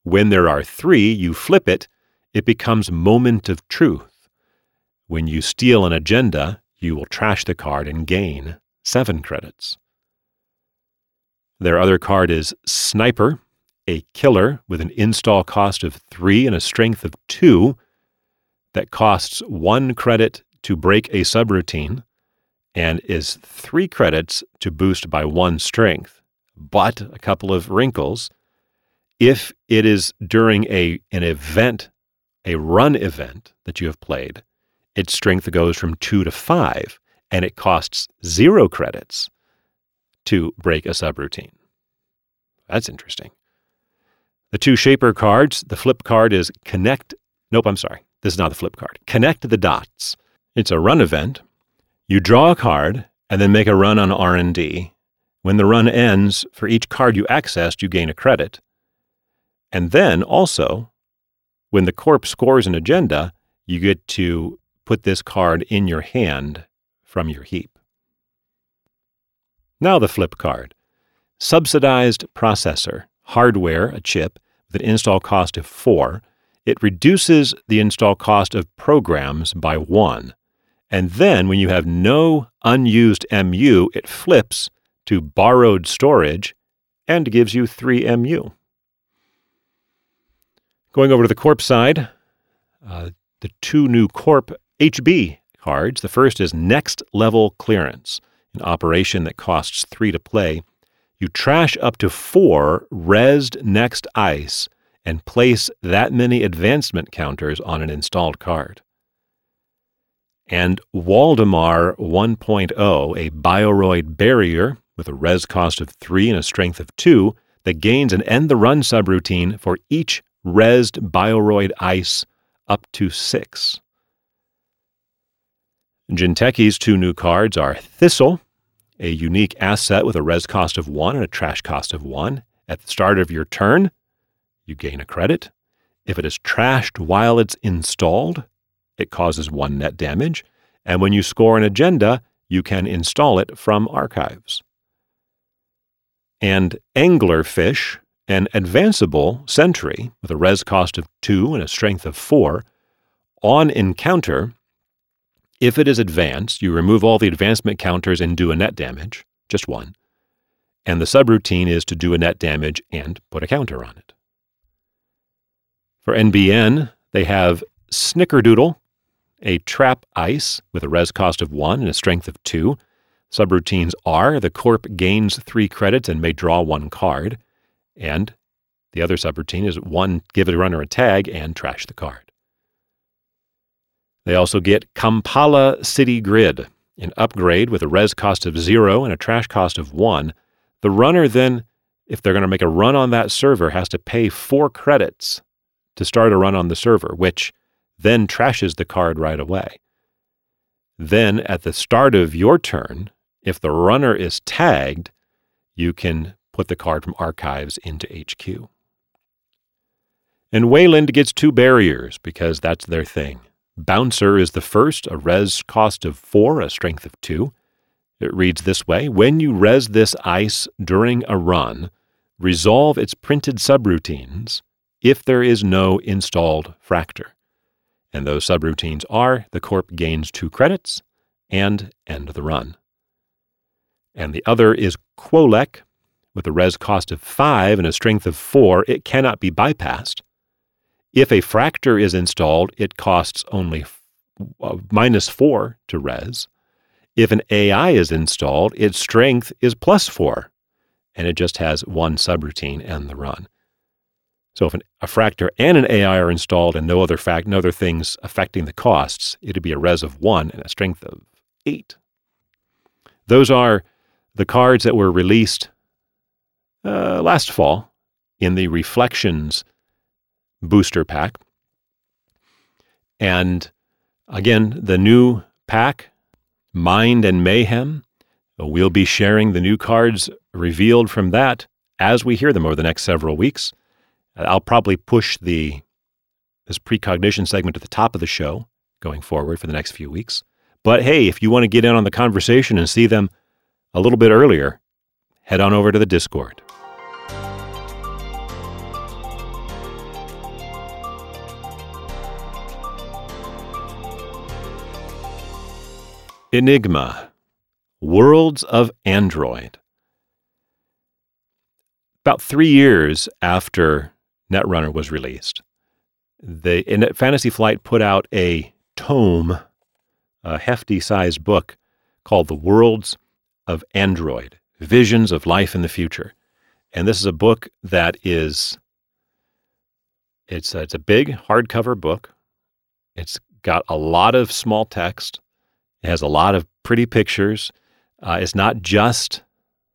When there are three, you flip it, it becomes Moment of Truth. When you steal an agenda, you will trash the card and gain seven credits. Their other card is Sniper, a killer with an install cost of three and a strength of two that costs one credit to break a subroutine and is three credits to boost by one strength, but a couple of wrinkles. If it is during a, an event, a run event that you have played, its strength goes from two to five, and it costs zero credits to break a subroutine. That's interesting. The two shaper cards, the flip card is connect. Nope, I'm sorry. This is not the flip card. Connect the dots. It's a run event. You draw a card and then make a run on R&D. When the run ends, for each card you accessed, you gain a credit. And then also, when the corp scores an agenda, you get to put this card in your hand from your heap. Now the flip card. Subsidized processor, hardware, a chip, with an install cost of 4, it reduces the install cost of programs by 1. And then when you have no unused MU, it flips to borrowed storage and gives you 3 MU. Going over to the Corp side, uh, the two new Corp HB cards. The first is Next Level Clearance, an operation that costs 3 to play you trash up to four resed next ice and place that many advancement counters on an installed card. And Waldemar 1.0, a Bioroid barrier with a res cost of 3 and a strength of 2 that gains an end the run subroutine for each resed Bioroid ice up to 6. Jinteki's two new cards are Thistle, a unique asset with a res cost of 1 and a trash cost of 1. At the start of your turn, you gain a credit. If it is trashed while it's installed, it causes 1 net damage. And when you score an agenda, you can install it from archives. And Anglerfish, an advanceable sentry with a res cost of 2 and a strength of 4, on encounter, if it is advanced, you remove all the advancement counters and do a net damage, just one. And the subroutine is to do a net damage and put a counter on it. For NBN, they have Snickerdoodle, a trap ice with a res cost of 1 and a strength of 2. Subroutines are the corp gains 3 credits and may draw 1 card, and the other subroutine is 1 give a runner a tag and trash the card. They also get Kampala City Grid, an upgrade with a res cost of 0 and a trash cost of 1. The runner then, if they're going to make a run on that server, has to pay 4 credits to start a run on the server, which then trashes the card right away. Then, at the start of your turn, if the runner is tagged, you can put the card from archives into HQ. And Weyland gets two barriers because that's their thing. Bouncer is the first, a res cost of 4, a strength of 2. It reads this way When you res this ice during a run, resolve its printed subroutines if there is no installed fractor. And those subroutines are the corp gains 2 credits and end the run. And the other is Quolek with a res cost of 5 and a strength of 4. It cannot be bypassed. If a fractor is installed, it costs only uh, minus 4 to res. If an AI is installed, its strength is plus 4, and it just has one subroutine and the run. So if an, a fractor and an AI are installed and no other fact, no other things affecting the costs, it'd be a res of 1 and a strength of 8. Those are the cards that were released uh, last fall in the Reflections booster pack. And again, the new pack, Mind and Mayhem, we'll be sharing the new cards revealed from that as we hear them over the next several weeks. I'll probably push the this precognition segment at the top of the show going forward for the next few weeks. But hey, if you want to get in on the conversation and see them a little bit earlier, head on over to the Discord. Enigma Worlds of Android. About three years after Netrunner was released, the Fantasy Flight put out a tome, a hefty sized book called The Worlds of Android Visions of Life in the Future. And this is a book that is it's a, it's a big hardcover book. It's got a lot of small text. It has a lot of pretty pictures. Uh, it's not just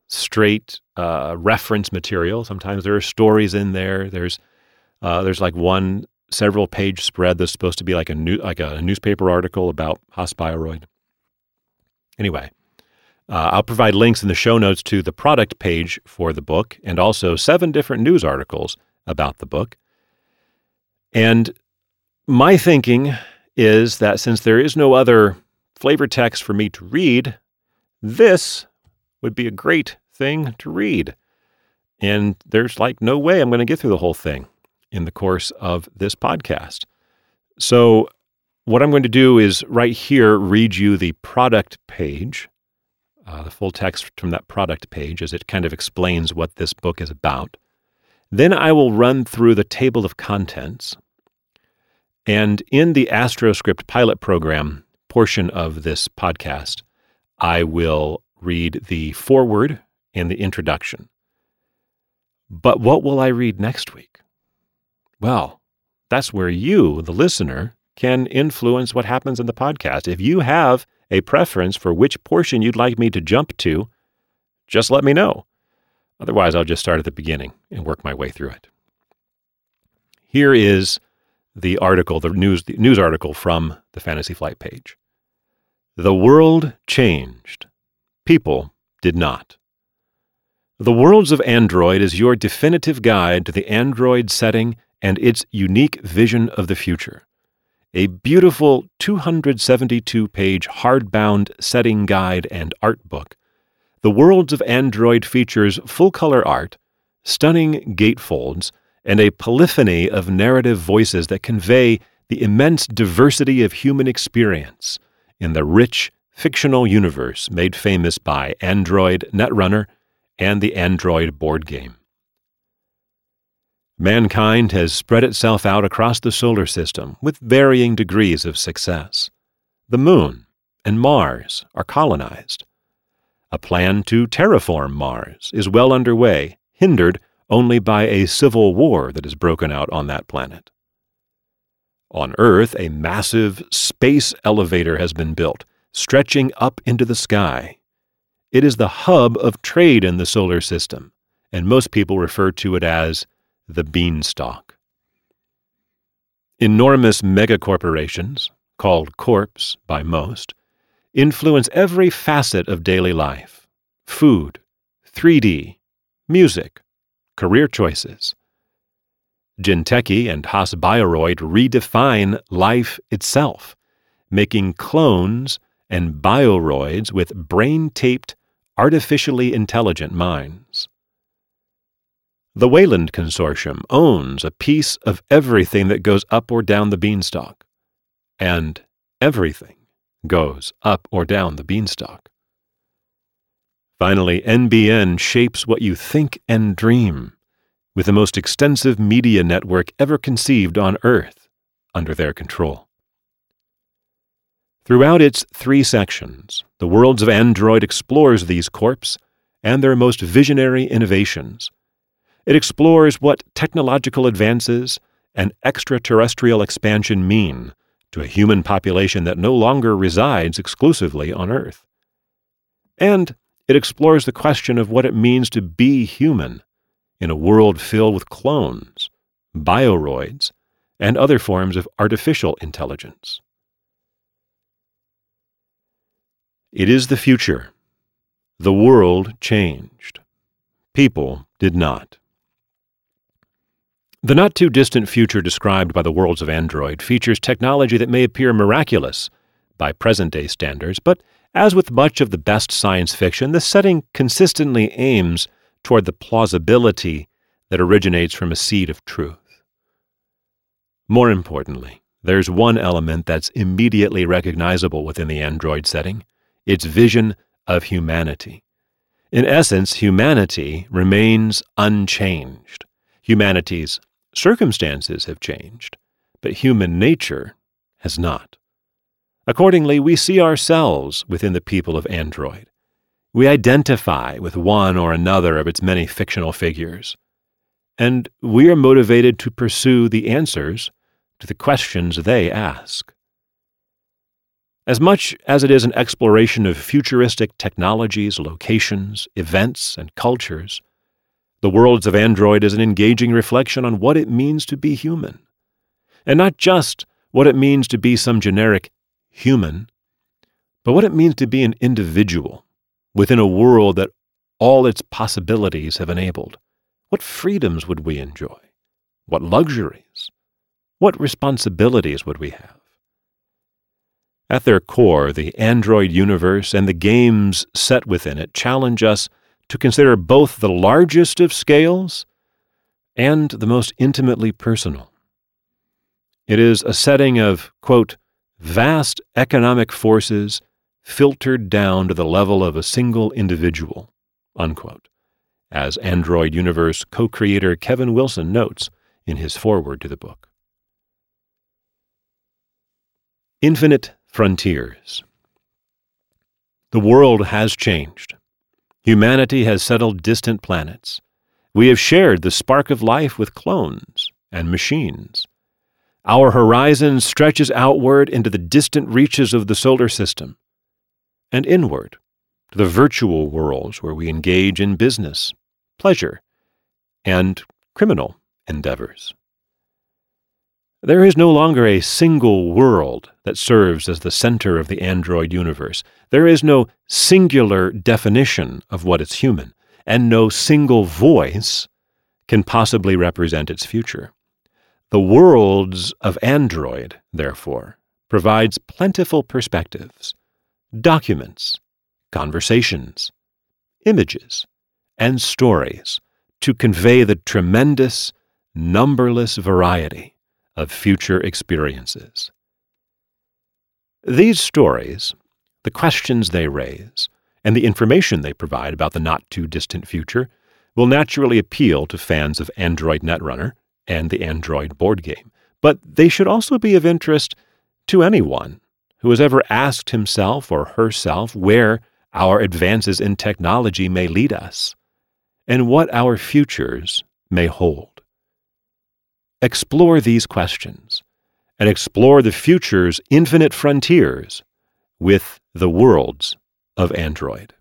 straight uh, reference material. Sometimes there are stories in there. There's uh, there's like one several page spread that's supposed to be like a new like a newspaper article about Haas Bioroid. Anyway, uh, I'll provide links in the show notes to the product page for the book and also seven different news articles about the book. And my thinking is that since there is no other flavor text for me to read, this would be a great thing to read. And there's like no way I'm going to get through the whole thing in the course of this podcast. So, what I'm going to do is right here read you the product page, uh, the full text from that product page, as it kind of explains what this book is about. Then I will run through the table of contents. And in the AstroScript pilot program, portion of this podcast, I will read the foreword and the introduction. But what will I read next week? Well, that's where you, the listener, can influence what happens in the podcast. If you have a preference for which portion you'd like me to jump to, just let me know. Otherwise, I'll just start at the beginning and work my way through it. Here is the article, the news, the news article from the Fantasy Flight page. The world changed. People did not. The Worlds of Android is your definitive guide to the Android setting and its unique vision of the future. A beautiful 272 page hardbound setting guide and art book, The Worlds of Android features full color art, stunning gatefolds, and a polyphony of narrative voices that convey the immense diversity of human experience in the rich, fictional universe made famous by Android Netrunner and the Android board game. Mankind has spread itself out across the solar system with varying degrees of success. the Moon and Mars are colonized. A plan to terraform Mars is well underway, hindered only by a civil war that has broken out on that planet. On Earth, a massive space elevator has been built, stretching up into the sky. It is the hub of trade in the solar system, and most people refer to it as the beanstalk. Enormous megacorporations, called corps by most, influence every facet of daily life food, 3D, music, career choices. Jinteki and Haas Bioroid redefine life itself, making clones and bioroids with brain taped, artificially intelligent minds. The Weyland Consortium owns a piece of everything that goes up or down the beanstalk, and everything goes up or down the beanstalk. Finally, NBN shapes what you think and dream with the most extensive media network ever conceived on Earth under their control. Throughout its three sections, the Worlds of Android explores these corps and their most visionary innovations. It explores what technological advances and extraterrestrial expansion mean to a human population that no longer resides exclusively on Earth. And it explores the question of what it means to be human in a world filled with clones, bioroids, and other forms of artificial intelligence. It is the future. The world changed. People did not. The not too distant future described by the worlds of Android features technology that may appear miraculous by present day standards, but as with much of the best science fiction, the setting consistently aims toward the plausibility that originates from a seed of truth. More importantly, there's one element that's immediately recognizable within the Android setting its vision of humanity. In essence, humanity remains unchanged. Humanity's circumstances have changed, but human nature has not. Accordingly, we see ourselves within the people of Android. We identify with one or another of its many fictional figures. And we are motivated to pursue the answers to the questions they ask. As much as it is an exploration of futuristic technologies, locations, events, and cultures, the Worlds of Android is an engaging reflection on what it means to be human. And not just what it means to be some generic human, but what it means to be an individual within a world that all its possibilities have enabled? What freedoms would we enjoy? What luxuries? What responsibilities would we have? At their core, the Android universe and the games set within it challenge us to consider both the largest of scales and the most intimately personal. It is a setting of, quote, vast economic forces filtered down to the level of a single individual, unquote, as Android Universe co creator Kevin Wilson notes in his foreword to the book. Infinite Frontiers The world has changed. Humanity has settled distant planets. We have shared the spark of life with clones and machines. Our horizon stretches outward into the distant reaches of the solar system and inward to the virtual worlds where we engage in business, pleasure, and criminal endeavors. There is no longer a single world that serves as the center of the android universe. There is no singular definition of what is human, and no single voice can possibly represent its future. The worlds of android, therefore, provides plentiful perspectives documents, conversations, images, and stories to convey the tremendous, numberless variety of future experiences. These stories, the questions they raise, and the information they provide about the not too distant future will naturally appeal to fans of Android Netrunner and the Android board game, but they should also be of interest to anyone who has ever asked himself or herself where our advances in technology may lead us and what our futures may hold. Explore these questions and explore the future's infinite frontiers with the worlds of Android.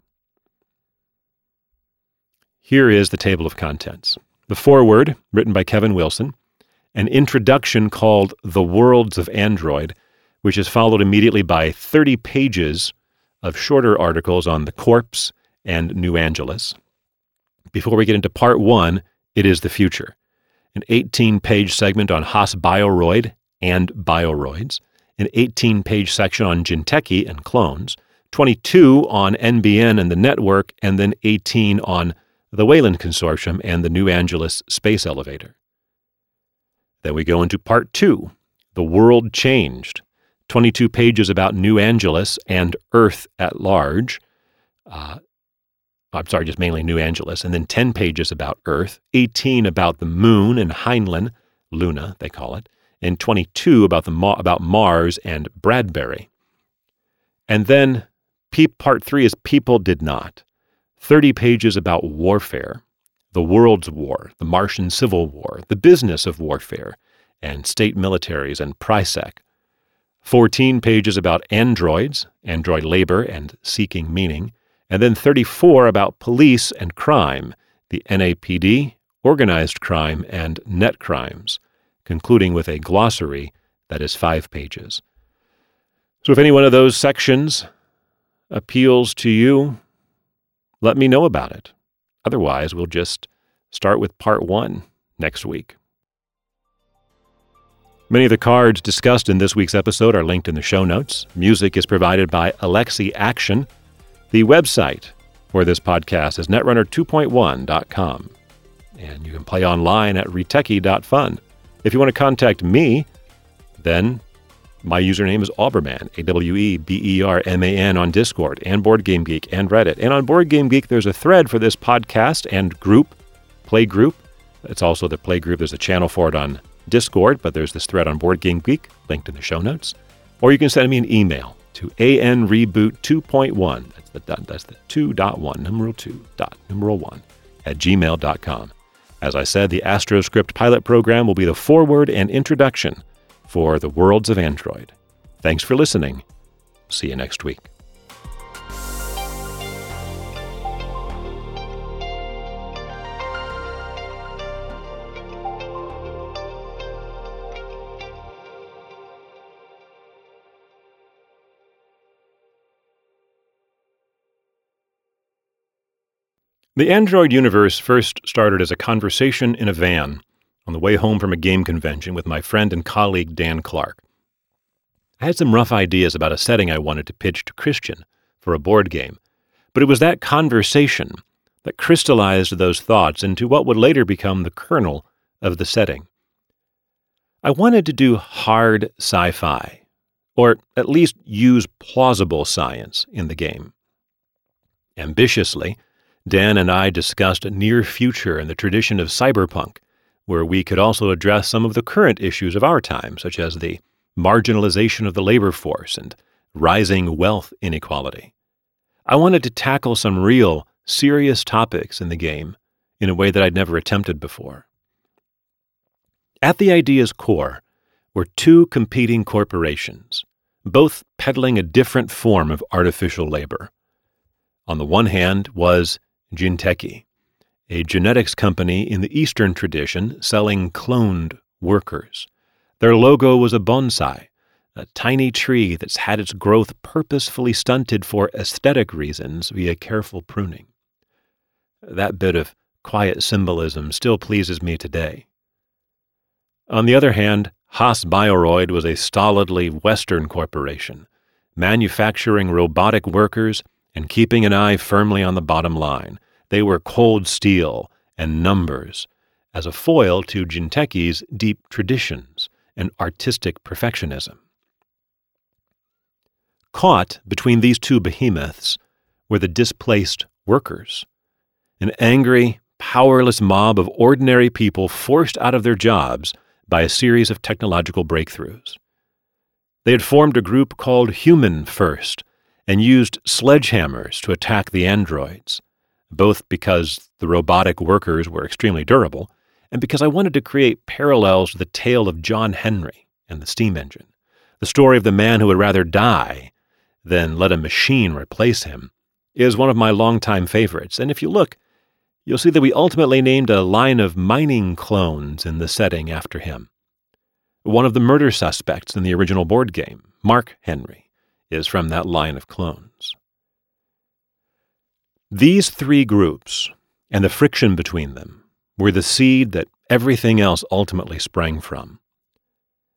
Here is the table of contents. The foreword, written by Kevin Wilson, an introduction called The Worlds of Android, which is followed immediately by 30 pages of shorter articles on the Corps and New Angeles. Before we get into part one, it is the future. An 18 page segment on Haas Bioroid and bioroids, an 18 page section on Jinteki and clones, 22 on NBN and the network, and then 18 on the Weyland Consortium, and the New Angeles Space Elevator. Then we go into part two The World Changed. 22 pages about New Angeles and Earth at large. Uh, I'm sorry, just mainly New Angeles. And then 10 pages about Earth, 18 about the moon and Heinlein, Luna, they call it, and 22 about, the Ma- about Mars and Bradbury. And then P- part three is People Did Not. 30 pages about warfare, the world's war, the Martian Civil War, the business of warfare, and state militaries and PRISEC. 14 pages about androids, android labor and seeking meaning, and then 34 about police and crime, the NAPD, organized crime, and net crimes, concluding with a glossary that is five pages. So if any one of those sections appeals to you, let me know about it. Otherwise, we'll just start with part one next week. Many of the cards discussed in this week's episode are linked in the show notes. Music is provided by Alexi Action. The website for this podcast is netrunner2.1.com. And you can play online at reteki.fun. If you want to contact me, then my username is Aweberman, A W E B E R M A N on Discord and Board Game Geek and Reddit. And on Board Game Geek, there's a thread for this podcast and group, play group. It's also the play group. There's a channel for it on Discord, but there's this thread on Board Game Geek linked in the show notes. Or you can send me an email to anreboot 2.1. That's the that's the 2.1, numeral 2, dot, numeral 1 at gmail.com. As I said, the AstroScript pilot program will be the foreword and introduction for the worlds of Android. Thanks for listening. See you next week. The Android universe first started as a conversation in a van on the way home from a game convention with my friend and colleague Dan Clark. I had some rough ideas about a setting I wanted to pitch to Christian for a board game, but it was that conversation that crystallized those thoughts into what would later become the kernel of the setting. I wanted to do hard sci fi, or at least use plausible science in the game. Ambitiously, Dan and I discussed near future in the tradition of cyberpunk where we could also address some of the current issues of our time, such as the marginalization of the labor force and rising wealth inequality. I wanted to tackle some real, serious topics in the game in a way that I'd never attempted before. At the idea's core were two competing corporations, both peddling a different form of artificial labor. On the one hand was Jinteki, a genetics company in the Eastern tradition selling cloned workers. Their logo was a bonsai, a tiny tree that's had its growth purposefully stunted for aesthetic reasons via careful pruning. That bit of quiet symbolism still pleases me today. On the other hand, Haas Bioroid was a stolidly Western corporation, manufacturing robotic workers and keeping an eye firmly on the bottom line they were cold steel and numbers, as a foil to Jinteki's deep traditions and artistic perfectionism. Caught between these two behemoths were the displaced workers, an angry, powerless mob of ordinary people forced out of their jobs by a series of technological breakthroughs. They had formed a group called Human First and used sledgehammers to attack the androids, both because the robotic workers were extremely durable and because I wanted to create parallels to the tale of John Henry and the steam engine, the story of the man who would rather die than let a machine replace him, is one of my longtime favorites. And if you look, you'll see that we ultimately named a line of mining clones in the setting after him. One of the murder suspects in the original board game, Mark Henry, is from that line of clones. These three groups and the friction between them were the seed that everything else ultimately sprang from.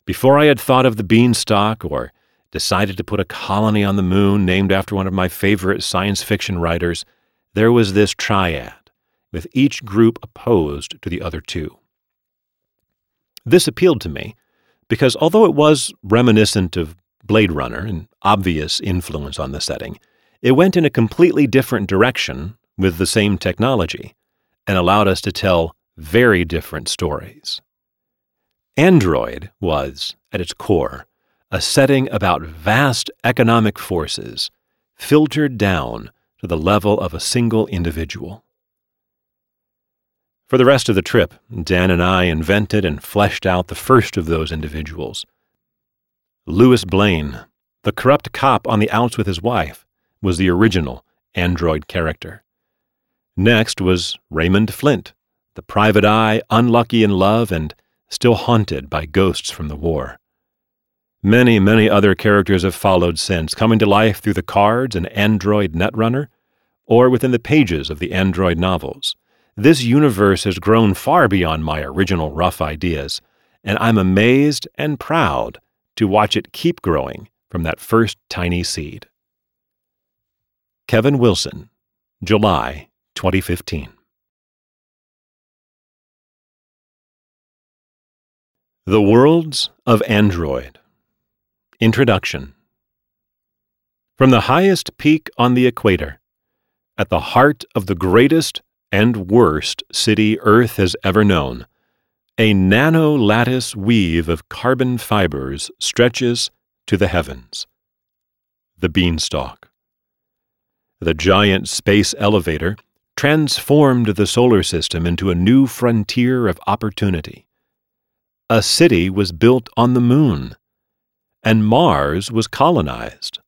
Before I had thought of the beanstalk or decided to put a colony on the moon named after one of my favorite science fiction writers, there was this triad, with each group opposed to the other two. This appealed to me because although it was reminiscent of Blade Runner, an obvious influence on the setting, it went in a completely different direction with the same technology and allowed us to tell very different stories. Android was, at its core, a setting about vast economic forces filtered down to the level of a single individual. For the rest of the trip, Dan and I invented and fleshed out the first of those individuals. Louis Blaine, the corrupt cop on the outs with his wife, was the original android character. Next was Raymond Flint, the private eye, unlucky in love and still haunted by ghosts from the war. Many, many other characters have followed since, coming to life through the cards and Android Netrunner, or within the pages of the Android novels. This universe has grown far beyond my original rough ideas, and I'm amazed and proud to watch it keep growing from that first tiny seed. Kevin Wilson, July 2015. The Worlds of Android Introduction From the highest peak on the equator, at the heart of the greatest and worst city Earth has ever known, a nano lattice weave of carbon fibers stretches to the heavens. The Beanstalk. The giant space elevator transformed the solar system into a new frontier of opportunity. A city was built on the moon and Mars was colonized.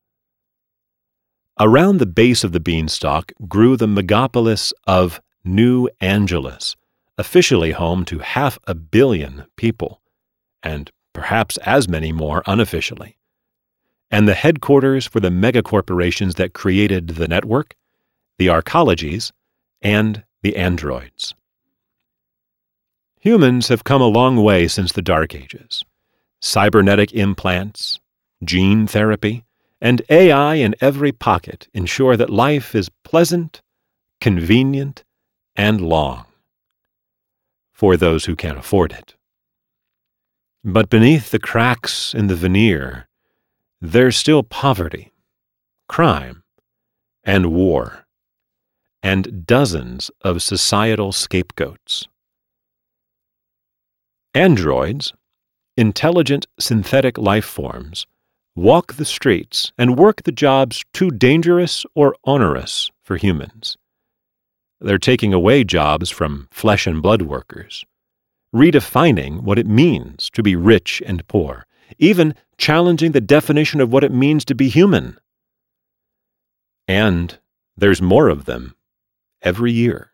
Around the base of the beanstalk grew the megapolis of New Angeles, officially home to half a billion people, and perhaps as many more unofficially, and the headquarters for the megacorporations that created the network, the arcologies, and the androids. Humans have come a long way since the Dark Ages. Cybernetic implants, gene therapy, and AI in every pocket ensure that life is pleasant, convenient, and long for those who can afford it. But beneath the cracks in the veneer, there's still poverty, crime, and war, and dozens of societal scapegoats. Androids, intelligent synthetic life forms walk the streets and work the jobs too dangerous or onerous for humans. They're taking away jobs from flesh and blood workers, redefining what it means to be rich and poor, even challenging the definition of what it means to be human. And there's more of them every year.